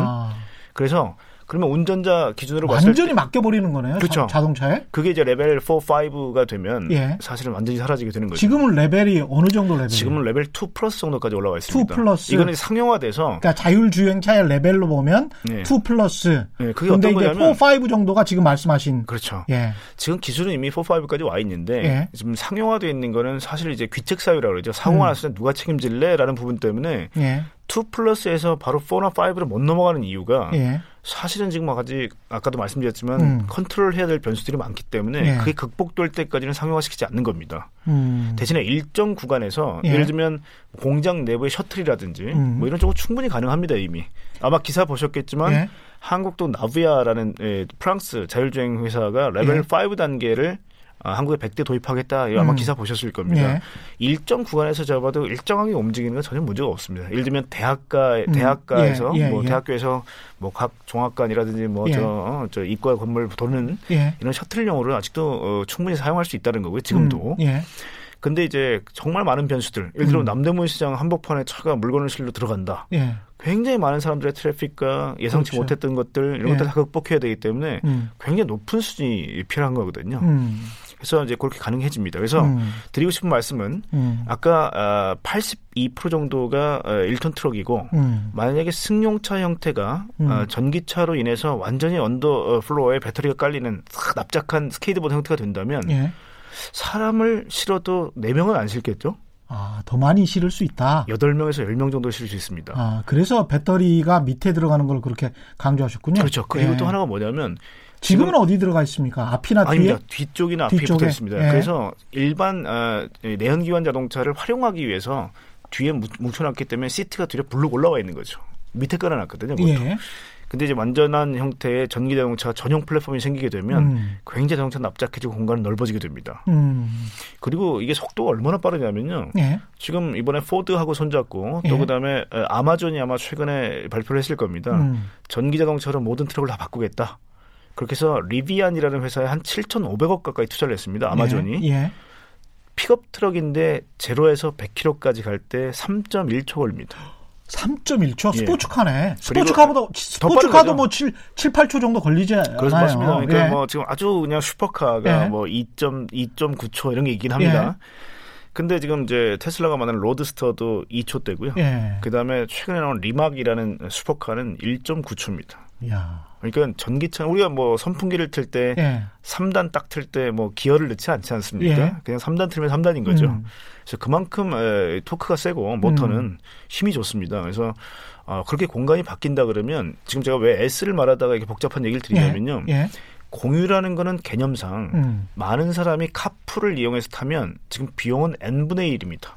그래서 그러면 운전자 기준으로 봤을 완전히 맡겨버리는 거네요. 그렇죠. 자동차에 그게 이제 레벨 4, 5가 되면 예. 사실은 완전히 사라지게 되는 거죠. 지금은 레벨이 어느 정도 레벨? 지금은 레벨 2 플러스 정도까지 올라와 있습니다. 2 플러스. 이거는 상용화돼서. 그러니까 자율주행차의 레벨로 보면 네. 2 플러스. 네, 그게 근데 이제 거냐면, 4, 5 정도가 지금 말씀하신. 그렇죠. 예. 지금 기술은 이미 4, 5까지 와 있는데 예. 지금 상용화돼 있는 거는 사실 이제 귀책 사유라고 그러죠. 사고가 음. 났을 때 누가 책임질래라는 부분 때문에 예. 2 플러스에서 바로 4나 5로 못 넘어가는 이유가 예. 사실은 지금 아직 아까도 말씀드렸지만 음. 컨트롤 해야 될 변수들이 많기 때문에 예. 그게 극복될 때까지는 상용화시키지 않는 겁니다. 음. 대신에 일정 구간에서 예. 를 들면 공장 내부의 셔틀이라든지 음. 뭐 이런 쪽은 충분히 가능합니다 이미. 아마 기사 보셨겠지만 예. 한국도 나비아라는 예, 프랑스 자율주행 회사가 레벨 5 예. 단계를 아, 한국에 100대 도입하겠다. 아마 음. 기사 보셨을 겁니다. 예. 일정 구간에서 잡아도 일정하게 움직이는 건 전혀 문제가 없습니다. 예를 들면 대학가 음. 대학가에서 예. 예. 뭐 예. 대학교에서 뭐 각 종합관이라든지 뭐저저 예. 어, 저 이과 건물 도는 예. 이런 셔틀용으로 아직도 어, 충분히 사용할 수 있다는 거고요. 지금도. 음. 근데 이제 정말 많은 변수들. 예를 들어 음. 남대문 시장 한복판에 차가 물건을 실으러 들어간다. 예. 굉장히 많은 사람들의 traffic과 예상치 그렇죠. 못했던 것들 이런 예. 것들 다 극복해야 되기 때문에 음. 굉장히 높은 수준이 필요한 거거든요. 음. 그래서 이제 그렇게 가능해집니다. 그래서 음. 드리고 싶은 말씀은 음. 아까 82% 아, 정도가 1톤 어, 트럭이고 음. 만약에 승용차 형태가 음. 어, 전기차로 인해서 완전히 under floor에 배터리가 깔리는 납작한 스케이트보드 형태가 된다면 예. 사람을 실어도 4명은 안 실겠죠? 아, 더 많이 실을 수 있다. 8명에서 10명 정도 실을 수 있습니다. 아, 그래서 배터리가 밑에 들어가는 걸 그렇게 강조하셨군요. 그렇죠. 그리고 네. 또 하나가 뭐냐면 지금은 지금, 어디 들어가 있습니까? 앞이나 뒤에? 아닙니다. 뒤쪽이나 앞에 붙어 있습니다. 네. 그래서 일반 어, 내연기관 자동차를 활용하기 위해서 뒤에 뭉쳐놨기 때문에 시트가 뒤로 불룩 올라와 있는 거죠. 밑에 깔아놨거든요. 예. 근데 이제 완전한 형태의 전기 자동차 전용 플랫폼이 생기게 되면 음. 굉장히 자동차 납작해지고 공간은 넓어지게 됩니다. 음. 그리고 이게 속도가 얼마나 빠르냐면요. 예. 지금 이번에 포드하고 손잡고 또 예. 그다음에 아마존이 아마 최근에 발표를 했을 겁니다. 음. 전기 자동차로 모든 트럭을 다 바꾸겠다. 그렇게 해서 리비안이라는 회사에 한 7,500억 가까이 투자를 했습니다. 아마존이. 예. 예. 픽업 트럭인데 제로에서 100km까지 갈 때 3.1초 걸립니다. 3.1초 예. 스포츠카네. 스포츠카보다 스포츠카도 뭐 7, 7, 8초 정도 걸리지 않아요. 그래서 맞습니다. 그러니까 예. 뭐 지금 아주 그냥 슈퍼카가 예. 뭐 2.2.9초 이런 게 있긴 합니다. 예. 근데 지금 이제 테슬라가 만든 로드스터도 2초대고요. 예. 그다음에 최근에 나온 리막이라는 슈퍼카는 1.9초입니다. 야. 그러니까 전기차 우리가 뭐 선풍기를 틀때 예. 3단 딱 틀 때 뭐 기어를 넣지 않지 않습니까? 예. 그냥 3단 틀면 3단인 거죠. 음. 그래서 그만큼 에, 토크가 세고 모터는 음. 힘이 좋습니다. 그래서 어, 그렇게 공간이 바뀐다 그러면 지금 제가 왜 S를 말하다가 이렇게 복잡한 얘기를 드리냐면요. 예. 예. 공유라는 거는 개념상 음. 많은 사람이 카풀을 이용해서 타면 지금 비용은 n분의 1입니다.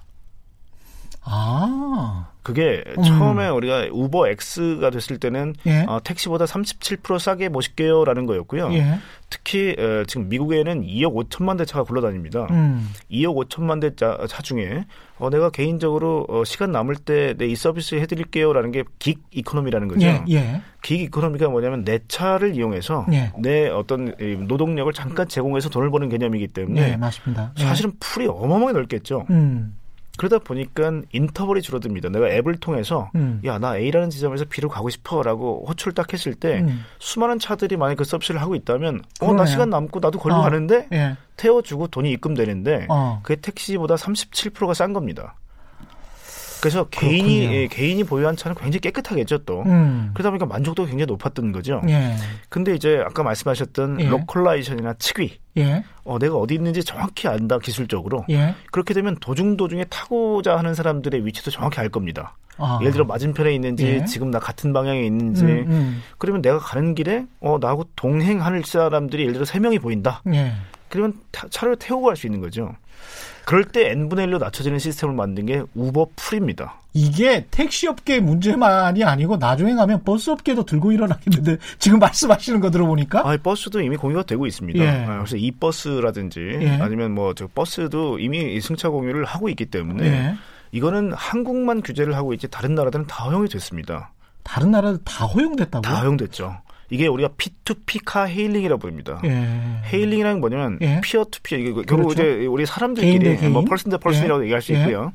아. 그게 음. 처음에 우리가 우버 X가 됐을 때는 예. 어, 택시보다 37% 싸게 모실게요라는 거였고요. 예. 특히 어, 지금 미국에는 2억 5천만 대 차가 굴러다닙니다. 음. 2억 5천만 대차 중에 어, 내가 개인적으로 어, 시간 남을 때 내 이 서비스 해드릴게요라는 게 gig economy라는 거죠. 예. 예. gig economy가 뭐냐면 내 차를 이용해서 예. 내 어떤 노동력을 잠깐 제공해서 돈을 버는 개념이기 때문에 예. 예. 사실은 pool이 어마어마하게 넓겠죠. 음. 그러다 보니까 인터벌이 줄어듭니다. 내가 앱을 통해서 음. 야 나 A라는 지점에서 B로 가고 싶어라고 호출을 딱 했을 때 음. 수많은 차들이 만약 그 서비스를 하고 있다면 어 나 시간 남고 나도 걸로 어. 가는데 예. 태워주고 돈이 입금되는데 어. 그게 택시보다 37%가 싼 겁니다. 그래서 개인이 예, 개인이 보유한 차는 굉장히 깨끗하겠죠 또 음. 그러다 보니까 만족도가 굉장히 높았던 거죠. 예. 근데 이제 아까 말씀하셨던 예. localization이나 측위, 예. 어, 내가 어디 있는지 정확히 안다 기술적으로 예. 그렇게 되면 도중 도중에 타고자 하는 사람들의 위치도 정확히 알 겁니다. 아. 예를 들어 맞은편에 있는지 예. 지금 나 같은 방향에 있는지 음, 음. 그러면 내가 가는 길에 어 나하고 동행할 사람들이 예를 들어 세 명이 보인다. 예. 그러면 타, 차를 태우고 갈 수 있는 거죠. 그럴 때 n분의 1로 낮춰지는 시스템을 만든 게 우버 풀입니다. 이게 택시업계 문제만이 아니고 나중에 가면 버스업계도 들고 일어나겠는데 지금 말씀하시는 거 들어보니까 아, 버스도 이미 공유가 되고 있습니다. 예. 아, 그래서 이 버스라든지 예. 아니면 뭐 저 버스도 이미 승차 공유를 하고 있기 때문에 예. 이거는 한국만 규제를 하고 있지 다른 나라들은 다 허용이 됐습니다. 다른 나라들 다 허용됐다고요? 다 허용됐죠. 이게 우리가 P2P car hailing이라고 부릅니다. 예. hailing이라는 게 뭐냐면 예. peer to peer 이게 결국 그렇죠. 이제 우리 사람들끼리 개인 개인? 뭐 person 대 person이라고 예. 얘기할 수 예. 있고요.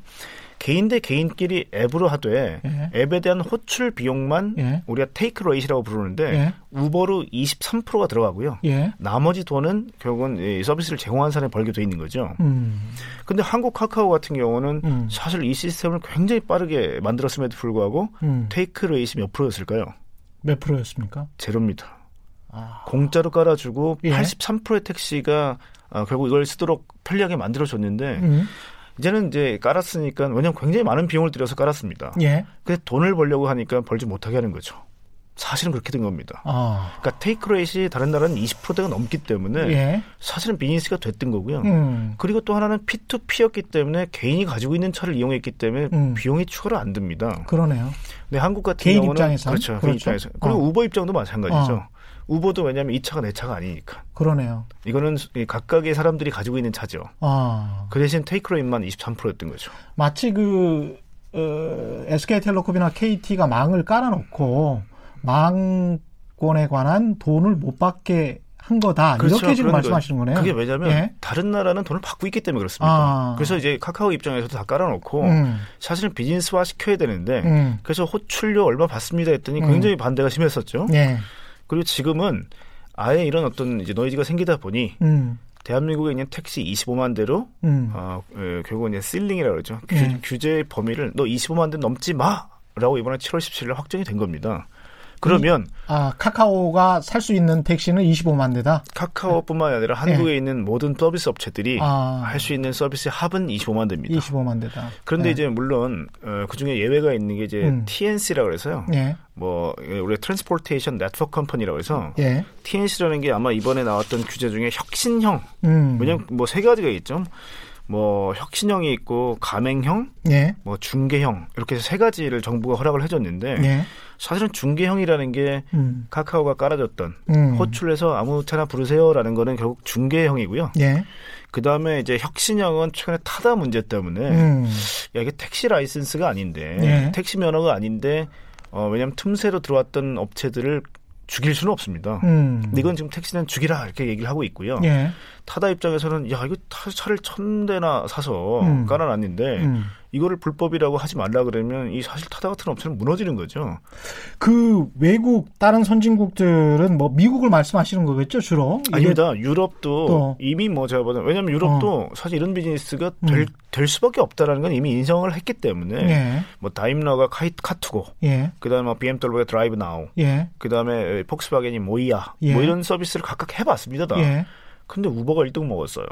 개인 대 개인끼리 앱으로 하되 예. 앱에 대한 호출 비용만 예. 우리가 take rate이라고 부르는데 예. 우버로 23%가 들어가고요. 예. 나머지 돈은 결국은 이 서비스를 제공한 사람이 벌게 돼 있는 거죠. 음. 근데 한국 카카오 같은 경우는 음. 사실 이 시스템을 굉장히 빠르게 만들었음에도 불구하고 음. take rate이 몇 프로였을까요? 몇 프로였습니까? 제로입니다. 아. 공짜로 깔아주고 예. 83%의 택시가 어, 결국 이걸 쓰도록 편리하게 만들어줬는데 음. 이제는 이제 깔았으니까 왜냐하면 굉장히 많은 비용을 들여서 깔았습니다. 예. 근데 돈을 벌려고 하니까 벌지 못하게 하는 거죠. 사실은 그렇게 된 겁니다. 아. 그러니까 take rate이 다른 나라는 20%대가 넘기 때문에 예. 사실은 비즈니스가 됐던 거고요. 음. 그리고 또 하나는 P2P였기 때문에 개인이 가지고 있는 차를 이용했기 때문에 음. 비용이 추가로 안 듭니다. 그러네요. 근데 한국 같은 개인 경우는 입장에서 그렇죠. 그렇죠. 개인 입장에서 그리고 어. 우버 입장도 마찬가지죠. 어. 우버도 왜냐하면 이 차가 내 차가 아니니까. 그러네요. 이거는 각각의 사람들이 가지고 있는 차죠. 아. 그 대신 테이크레인만 23%였던 거죠. 마치 그 어, SK텔레콤이나 KT가 망을 깔아놓고 망권에 관한 돈을 못 받게 한 거다. 그렇죠. 이렇게 지금 말씀하시는 거네요. 그게 왜냐하면 예? 다른 나라는 돈을 받고 있기 때문에 그렇습니다. 아. 그래서 이제 카카오 입장에서도 다 깔아놓고 음. 사실은 비즈니스화 시켜야 되는데 음. 그래서 호출료 얼마 받습니다 했더니 음. 굉장히 반대가 심했었죠. 예. 그리고 지금은 아예 이런 어떤 이제 노이즈가 생기다 보니 음. 대한민국에 있는 택시 25만 대로 음. 어, 예, 결국은 이제 실링이라고 그러죠. 규, 예. 규제 범위를 너 25만 대 넘지 마 라고 이번에 7월 17일 확정이 된 겁니다. 그러면 아 카카오가 살 수 있는 택시는 25만 대다. 카카오뿐만 아니라 한국에 네. 있는 모든 서비스 업체들이 아. 할수 있는 서비스 합은 25만 대입니다. 25만 대다. 그런데 네. 이제 물론 어, 그 중에 예외가 있는 게 이제 음. TNC라고 해서요. 네. 뭐 우리 transportation network company라고 해서 예. TNC라는 게 아마 이번에 나왔던 규제 중에 혁신형. 음. 왜냐면 뭐 세 가지가 있죠. 뭐 혁신형이 있고 가맹형, 예. 뭐 중개형 이렇게 세 가지를 정부가 허락을 해줬는데 예. 사실은 중개형이라는 게 음. 카카오가 깔아줬던 음. 호출해서 아무 차나 부르세요라는 거는 결국 중개형이고요. 예. 그 다음에 이제 혁신형은 최근에 타다 문제 때문에 음. 야 이게 택시 라이센스가 아닌데 예. 택시 면허가 아닌데 어, 왜냐하면 틈새로 들어왔던 업체들을 죽일 수는 없습니다. 음. 근데 이건 지금 택시는 죽이라 이렇게 얘기를 하고 있고요. 예. 타다 입장에서는 야 이거 차를 천 대나 사서 음. 깔아놨는데 음. 이거를 불법이라고 하지 말라 그러면 이 사실 타다 같은 업체는 무너지는 거죠. 그 외국 다른 선진국들은 뭐 미국을 말씀하시는 거겠죠 주로? 아닙니다. 유럽도 또. 이미 뭐 제가 보다 왜냐하면 유럽도 어. 사실 이런 비즈니스가 될, 음. 될 수밖에 없다라는 건 이미 인정을 했기 때문에 예. 뭐 다임러가 카이, 카투고, 예. 그다음에 뭐 BMW가 드라이브 나우, 예. 그다음에 폭스바겐이 모이야, 예. 뭐 이런 서비스를 각각 해봤습니다. 다. 예. 근데 우버가 1등 먹었어요.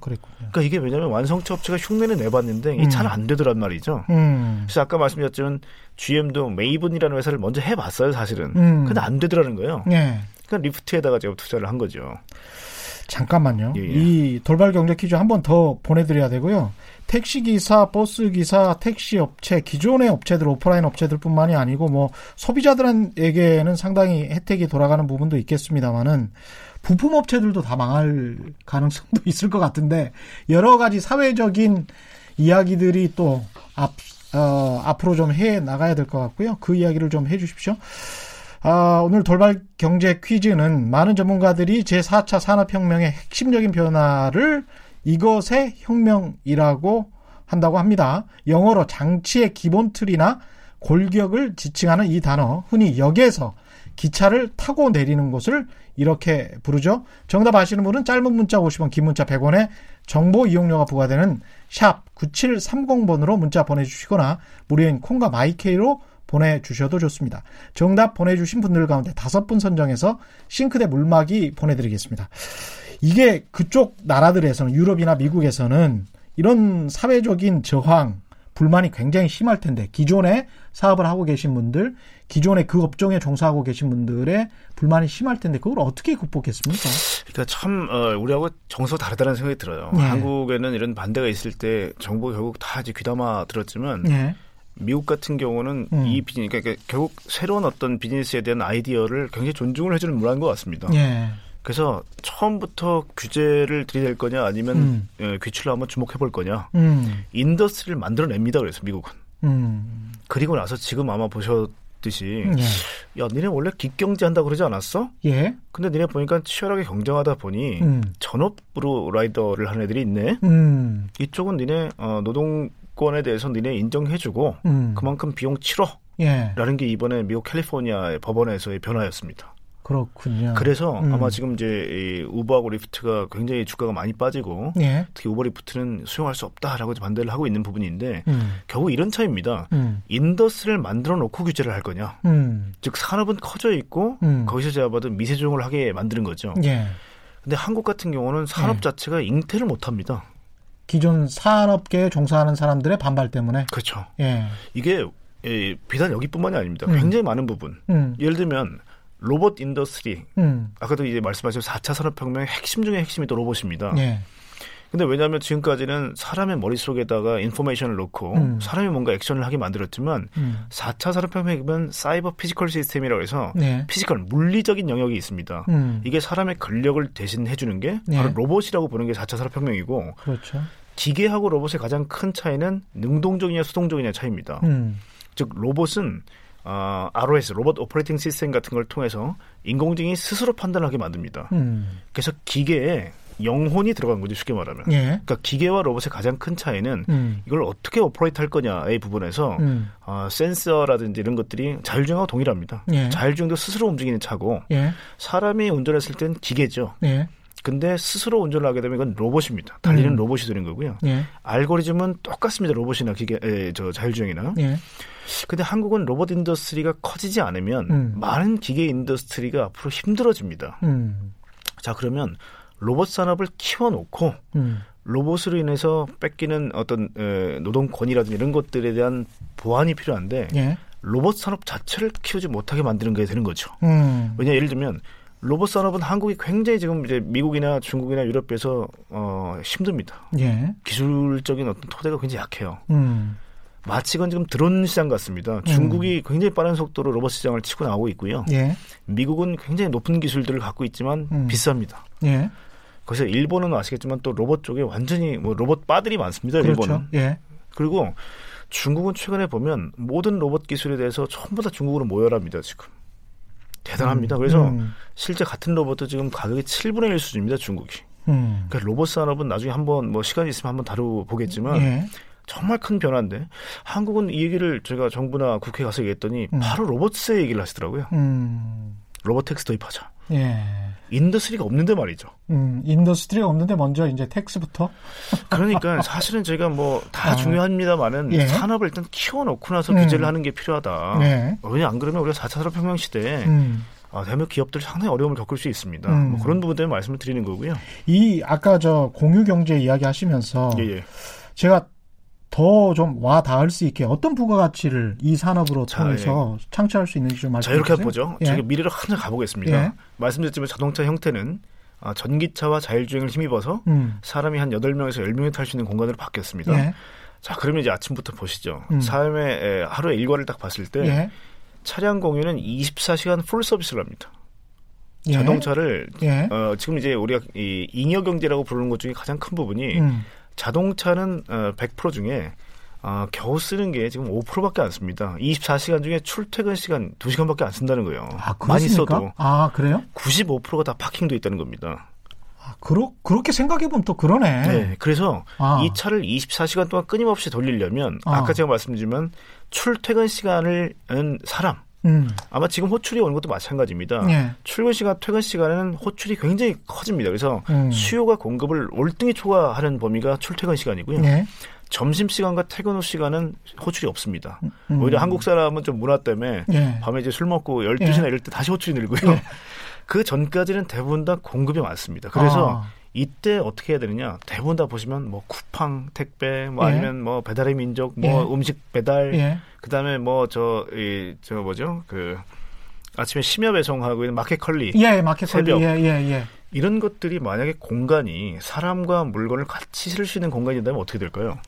그랬군요. 그러니까 이게 왜냐하면 완성차 업체가 흉내는 내봤는데 이 차는 음. 안 되더란 말이죠. 음. 그래서 아까 말씀드렸지만 GM도 메이븐이라는 회사를 먼저 해봤어요, 사실은. 음. 근데 안 되더라는 거예요. 예. 그러니까 리프트에다가 제가 투자를 한 거죠. 잠깐만요. 예, 예. 이 돌발 경제 퀴즈 한 번 더 보내드려야 되고요. 택시 기사, 버스 기사, 택시 업체, 기존의 업체들, 오프라인 업체들뿐만이 아니고 뭐 소비자들에게는 상당히 혜택이 돌아가는 부분도 있겠습니다만은 부품 업체들도 다 망할 가능성도 있을 것 같은데 여러 가지 사회적인 이야기들이 또 앞, 어, 앞으로 좀 해 나가야 될 것 같고요. 그 이야기를 좀 해 주십시오. 아, 오늘 돌발 경제 퀴즈는 많은 전문가들이 제4차 산업혁명의 핵심적인 변화를 이것의 혁명이라고 한다고 합니다. 영어로 장치의 기본 틀이나 골격을 지칭하는 이 단어, 흔히 역에서 기차를 타고 내리는 곳을 이렇게 부르죠. 정답 아시는 분은 짧은 문자 50원, 긴 문자 100원에 정보 이용료가 부과되는 샵 9730번으로 문자 보내주시거나 무료인 콩과 마이케이로 보내주셔도 좋습니다. 정답 보내주신 분들 가운데 다섯 분 선정해서 싱크대 물막이 보내드리겠습니다. 이게 그쪽 나라들에서는 유럽이나 미국에서는 이런 사회적인 저항, 불만이 굉장히 심할 텐데 기존에 사업을 하고 계신 분들, 기존에 그 업종에 종사하고 계신 분들의 불만이 심할 텐데 그걸 어떻게 극복했습니까? 그러니까 참 어, 우리하고 정서가 다르다는 생각이 들어요. 네. 한국에는 이런 반대가 있을 때 정부 결국 다 이제 귀담아 들었지만 네. 미국 같은 경우는 음. 이 비즈니스 그러니까 결국 새로운 어떤 비즈니스에 대한 아이디어를 굉장히 존중을 해주는 문화인 것 같습니다. 네. 그래서 처음부터 규제를 들이댈 거냐 아니면 음. 예, 규칙로 한번 주목해 볼 거냐 음. industry를 만들어냅니다. 그래서 미국은. 음. 그리고 나서 지금 아마 보셨듯이 예. 야 니네 원래 gig 경제 한다고 그러지 않았어? 예. 근데 니네 보니까 치열하게 경쟁하다 보니 음. 전업으로 라이더를 하는 애들이 있네. 음. 이쪽은 니네 어, 노동권에 대해서 니네 인정해주고 음. 그만큼 비용 치러. 예. 라는 게 이번에 미국 캘리포니아의 법원에서의 변화였습니다. 그렇군요. 그래서 음. 아마 지금 이제 우버하고 리프트가 굉장히 주가가 많이 빠지고 예. 특히 우버 리프트는 수용할 수 없다라고 반대를 하고 있는 부분인데 음. 결국 이런 차이입니다. 음. industry를 만들어 놓고 규제를 할 거냐. 음. 즉 산업은 커져 있고 음. 거기서 제가 봐도 미세 조정을 하게 만드는 거죠. 예. 근데 한국 같은 경우는 산업 예. 자체가 잉태를 못 합니다. 기존 산업계에 종사하는 사람들의 반발 때문에 그렇죠. 예. 이게 예, 비단 여기뿐만이 아닙니다. 음. 굉장히 많은 부분. 예를 들면 로봇 industry. 음. 아까도 이제 말씀하신 4차 산업혁명의 핵심 중의 핵심이 또 로봇입니다. 예. 근데 왜냐하면 지금까지는 사람의 머릿속에다가 information을 넣고 음. 사람이 뭔가 액션을 하게 만들었지만 음. 4차 산업혁명이면 cyber physical system이라고 해서 네. physical 물리적인 영역이 있습니다. 음. 이게 사람의 근력을 대신 해 주는 게 네. 바로 로봇이라고 보는 게 4차 산업혁명이고 그렇죠. 기계하고 로봇의 가장 큰 차이는 능동적이냐 수동적이냐 차이입니다. 음. 즉 로봇은 어, ROS robot operating system 같은 걸 통해서 인공지능이 스스로 판단하게 만듭니다. 음. 그래서 기계에 영혼이 들어간 거죠 쉽게 말하면. 예. 그러니까 기계와 로봇의 가장 큰 차이는 음. 이걸 어떻게 operate 할 거냐의 부분에서 음. 어, 센서라든지 이런 것들이 자율주행하고 동일합니다. 예. 자율주행도 스스로 움직이는 차고 예. 사람이 운전했을 때는 기계죠. 예. 근데 스스로 운전을 하게 되면 이건 로봇입니다. 달리는 음. 로봇이 되는 거고요. 예. 알고리즘은 똑같습니다. 로봇이나 기계, 에, 저 자율주행이나. 예. 근데 한국은 로봇 industry가 커지지 않으면 음. 많은 기계 industry가 앞으로 힘들어집니다. 음. 자 그러면 로봇 산업을 키워놓고 음. 로봇으로 인해서 뺏기는 어떤 에, 노동권이라든지 이런 것들에 대한 보완이 필요한데 예. 로봇 산업 자체를 키우지 못하게 만드는 게 되는 거죠. 음. 왜냐 예를 들면 로봇 산업은 한국이 굉장히 지금 이제 미국이나 중국이나 유럽에서 어 힘듭니다. 예. 기술적인 어떤 토대가 굉장히 약해요. 음. 마치 건 지금 드론 시장 같습니다. 중국이 음. 굉장히 빠른 속도로 로봇 시장을 치고 나오고 있고요. 예. 미국은 굉장히 높은 기술들을 갖고 있지만 음. 비쌉니다. 예. 그래서 일본은 아시겠지만 또 로봇 쪽에 완전히 뭐 로봇 바들이 많습니다. 그렇죠. 일본은. 예. 그리고 중국은 최근에 보면 모든 로봇 기술에 대해서 전부 다 중국으로 모여랍니다. 지금. 대단합니다. 음, 그래서 음. 실제 같은 로봇도 지금 가격이 7분의 1 수준입니다. 중국이. 음. 그러니까 로봇 산업은 나중에 한번 뭐 시간이 있으면 한번 다뤄보겠지만 예. 정말 큰 변화인데 한국은 이 얘기를 제가 정부나 국회 가서 얘기했더니 음. 바로 로봇세 얘기를 하시더라고요. 음. 로봇 tax 도입하자. 예. industry가 없는데 말이죠. 음, industry가 없는데 먼저 이제 tax부터. 그러니까 사실은 제가 뭐다 아, 중요합니다만은 예. 산업을 일단 키워놓고 나서 음. 규제를 하는 게 필요하다. 예. 왜냐 안 그러면 우리가 4차 산업혁명 시대에 음. 아, 대한민국 기업들 상당히 어려움을 겪을 수 있습니다. 음. 뭐 그런 부분 때문에 말씀을 드리는 거고요. 이 아까 저 공유 경제 이야기 하시면서 예, 예. 제가 더 좀 와 닿을 수 있게 어떤 부가가치를 이 산업으로 통해서 자, 예. 창출할 수 있는지 좀 말씀해 주세요. 자 이렇게 보죠. 예. 저희가 미래로 하나 가보겠습니다. 예. 말씀드렸지만 자동차 형태는 아, 전기차와 자율주행을 힘입어서 음. 사람이 한 8명에서 10명이 탈 수 있는 공간으로 바뀌었습니다. 예. 자 그러면 이제 아침부터 보시죠. 음. 삶의 하루의 일과를 딱 봤을 때 예. 차량 공유는 24시간 풀 서비스를 합니다. 예. 자동차를 어, 지금 이제 우리가 이 잉여 경제라고 부르는 것 중에 가장 큰 부분이 음. 자동차는 어, 100% 중에 어, 겨우 쓰는 게 지금 5%밖에 안 씁니다. 24시간 중에 출퇴근 시간 2시간밖에 안 쓴다는 거예요. 아, 많이 써도. 아, 그래요? 95%가 다 파킹도 있다는 겁니다. 아, 그러, 그렇게 생각해보면 또 그러네. 네. 그래서 아. 이 차를 24시간 동안 끊임없이 돌리려면 아. 까 제가 말씀드리지만 출퇴근 시간을 은 사람, 음. 아마 지금 호출이 오는 것도 마찬가지입니다. 예. 출근 시간, 퇴근 시간에는 호출이 굉장히 커집니다. 그래서 음. 수요가 공급을 월등히 초과하는 범위가 출퇴근 시간이고요. 예. 점심 시간과 퇴근 후 시간은 호출이 없습니다. 음. 오히려 한국 사람은 좀 문화 때문에 예. 밤에 이제 술 먹고 12시나 예. 이럴 때 다시 호출이 늘고요. 예. 그 전까지는 대부분 다 공급이 많습니다. 그래서 아. 이때 어떻게 해야 되느냐? 대부분 다 보시면 뭐 쿠팡 택배, 뭐 예. 아니면 뭐 배달의 민족, 뭐 예. 음식 배달, 예. 그다음에 뭐 저 이 저 뭐죠? 그 아침에 심야 배송하고 있는 마켓컬리, 예, 마켓컬리, 예, 예, 예. 이런 것들이 만약에 공간이 사람과 물건을 같이 실을 수 있는 공간이 된다면 어떻게 될까요?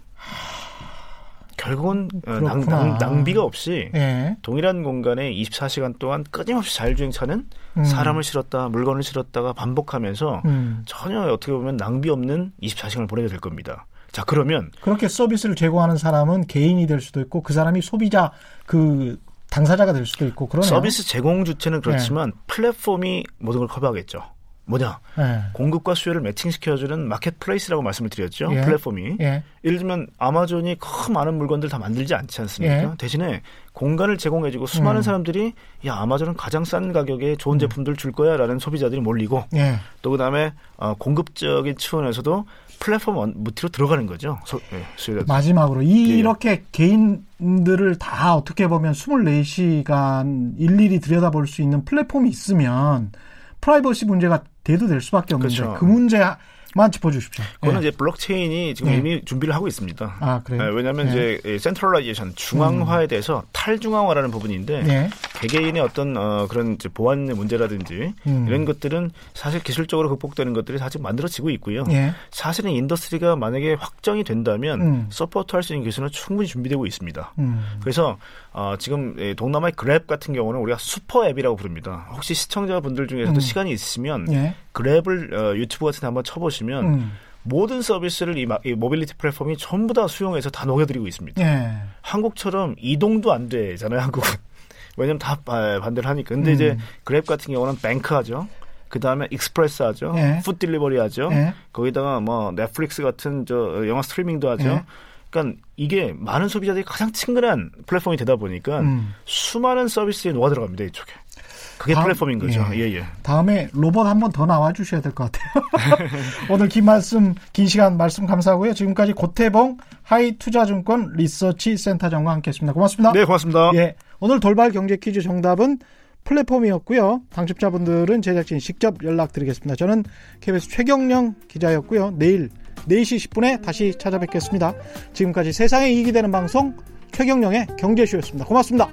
결국은 어, 낭, 낭, 낭비가 없이 예. 동일한 공간에 24시간 동안 끊임없이 자율주행차는 음. 사람을 실었다 물건을 실었다가 반복하면서 음. 전혀 어떻게 보면 낭비 없는 24시간을 보내게 될 겁니다. 자 그러면 그렇게 서비스를 제공하는 사람은 개인이 될 수도 있고 그 사람이 소비자 그 당사자가 될 수도 있고 그러네요. 서비스 제공 주체는 그렇지만 네. 플랫폼이 모든 걸 커버하겠죠. 뭐냐 네. 공급과 수요를 매칭시켜주는 마켓플레이스라고 말씀을 드렸죠 예. 플랫폼이 예. 예를 들면 아마존이 큰 많은 물건들 다 만들지 않지 않습니까 예. 대신에 공간을 제공해주고 수많은 음. 사람들이 야 아마존은 가장 싼 가격에 좋은 음. 제품들 줄 거야라는 소비자들이 몰리고 예. 또 그다음에 어, 공급적인 차원에서도 플랫폼 무티로 들어가는 거죠 소, 예, 수요자 마지막으로 이렇게 예. 개인들을 다 어떻게 보면 24시간 일일이 들여다볼 수 있는 플랫폼이 있으면 프라이버시 문제가 대두될 수밖에 없는데 그렇죠. 그 문제 만 짚어주십시오. 그거는 예. 이제 블록체인이 지금 예. 이미 준비를 하고 있습니다. 아, 그래요? 네, 왜냐하면 예. 이제 centralization 중앙화에 음. 대해서 탈중앙화라는 부분인데 예. 개개인의 어떤 어, 그런 이제 보안의 문제라든지 음. 이런 것들은 사실 기술적으로 극복되는 것들이 사실 만들어지고 있고요. 예. 사실은 industry가 만약에 확정이 된다면 음. support할 수 있는 기술은 충분히 준비되고 있습니다. 음. 그래서 어, 지금 동남아의 그랩 같은 경우는 우리가 super app이라고 부릅니다. 혹시 시청자분들 중에서도 음. 시간이 있으면 예. 그랩을 어, 유튜브 같은 데 한번 쳐보시면 음. 모든 서비스를 이, 이, 모빌리티 플랫폼이 전부 다 수용해서 다 녹여드리고 있습니다. 예. 한국처럼 이동도 안 되잖아요, 한국은. 왜냐면 다 반대를 하니까. 근데 음. 이제 그랩 같은 경우는 bank 하죠. 그 다음에 express 하죠. 예. food delivery 하죠. 예. 거기다가 뭐 넷플릭스 같은 저 영화 스트리밍도 하죠. 예. 그러니까 이게 많은 소비자들이 가장 친근한 플랫폼이 되다 보니까 음. 수많은 서비스에 녹아 들어갑니다, 이쪽에. 그게 다음, 플랫폼인 거죠. 예, 예. 예. 다음에 로봇 한 번 더 나와 주셔야 될 것 같아요. 오늘 긴 말씀, 긴 시간 말씀 감사하고요. 지금까지 고태봉 하이투자증권 리서치 센터장과 함께했습니다. 고맙습니다. 네, 고맙습니다. 예. 오늘 돌발 경제 퀴즈 정답은 플랫폼이었고요. 당첨자분들은 제작진 직접 연락드리겠습니다. 저는 KBS 최경령 기자였고요. 내일 4시 10분에 다시 찾아뵙겠습니다. 지금까지 세상에 이익이 되는 방송 최경령의 경제쇼였습니다. 고맙습니다.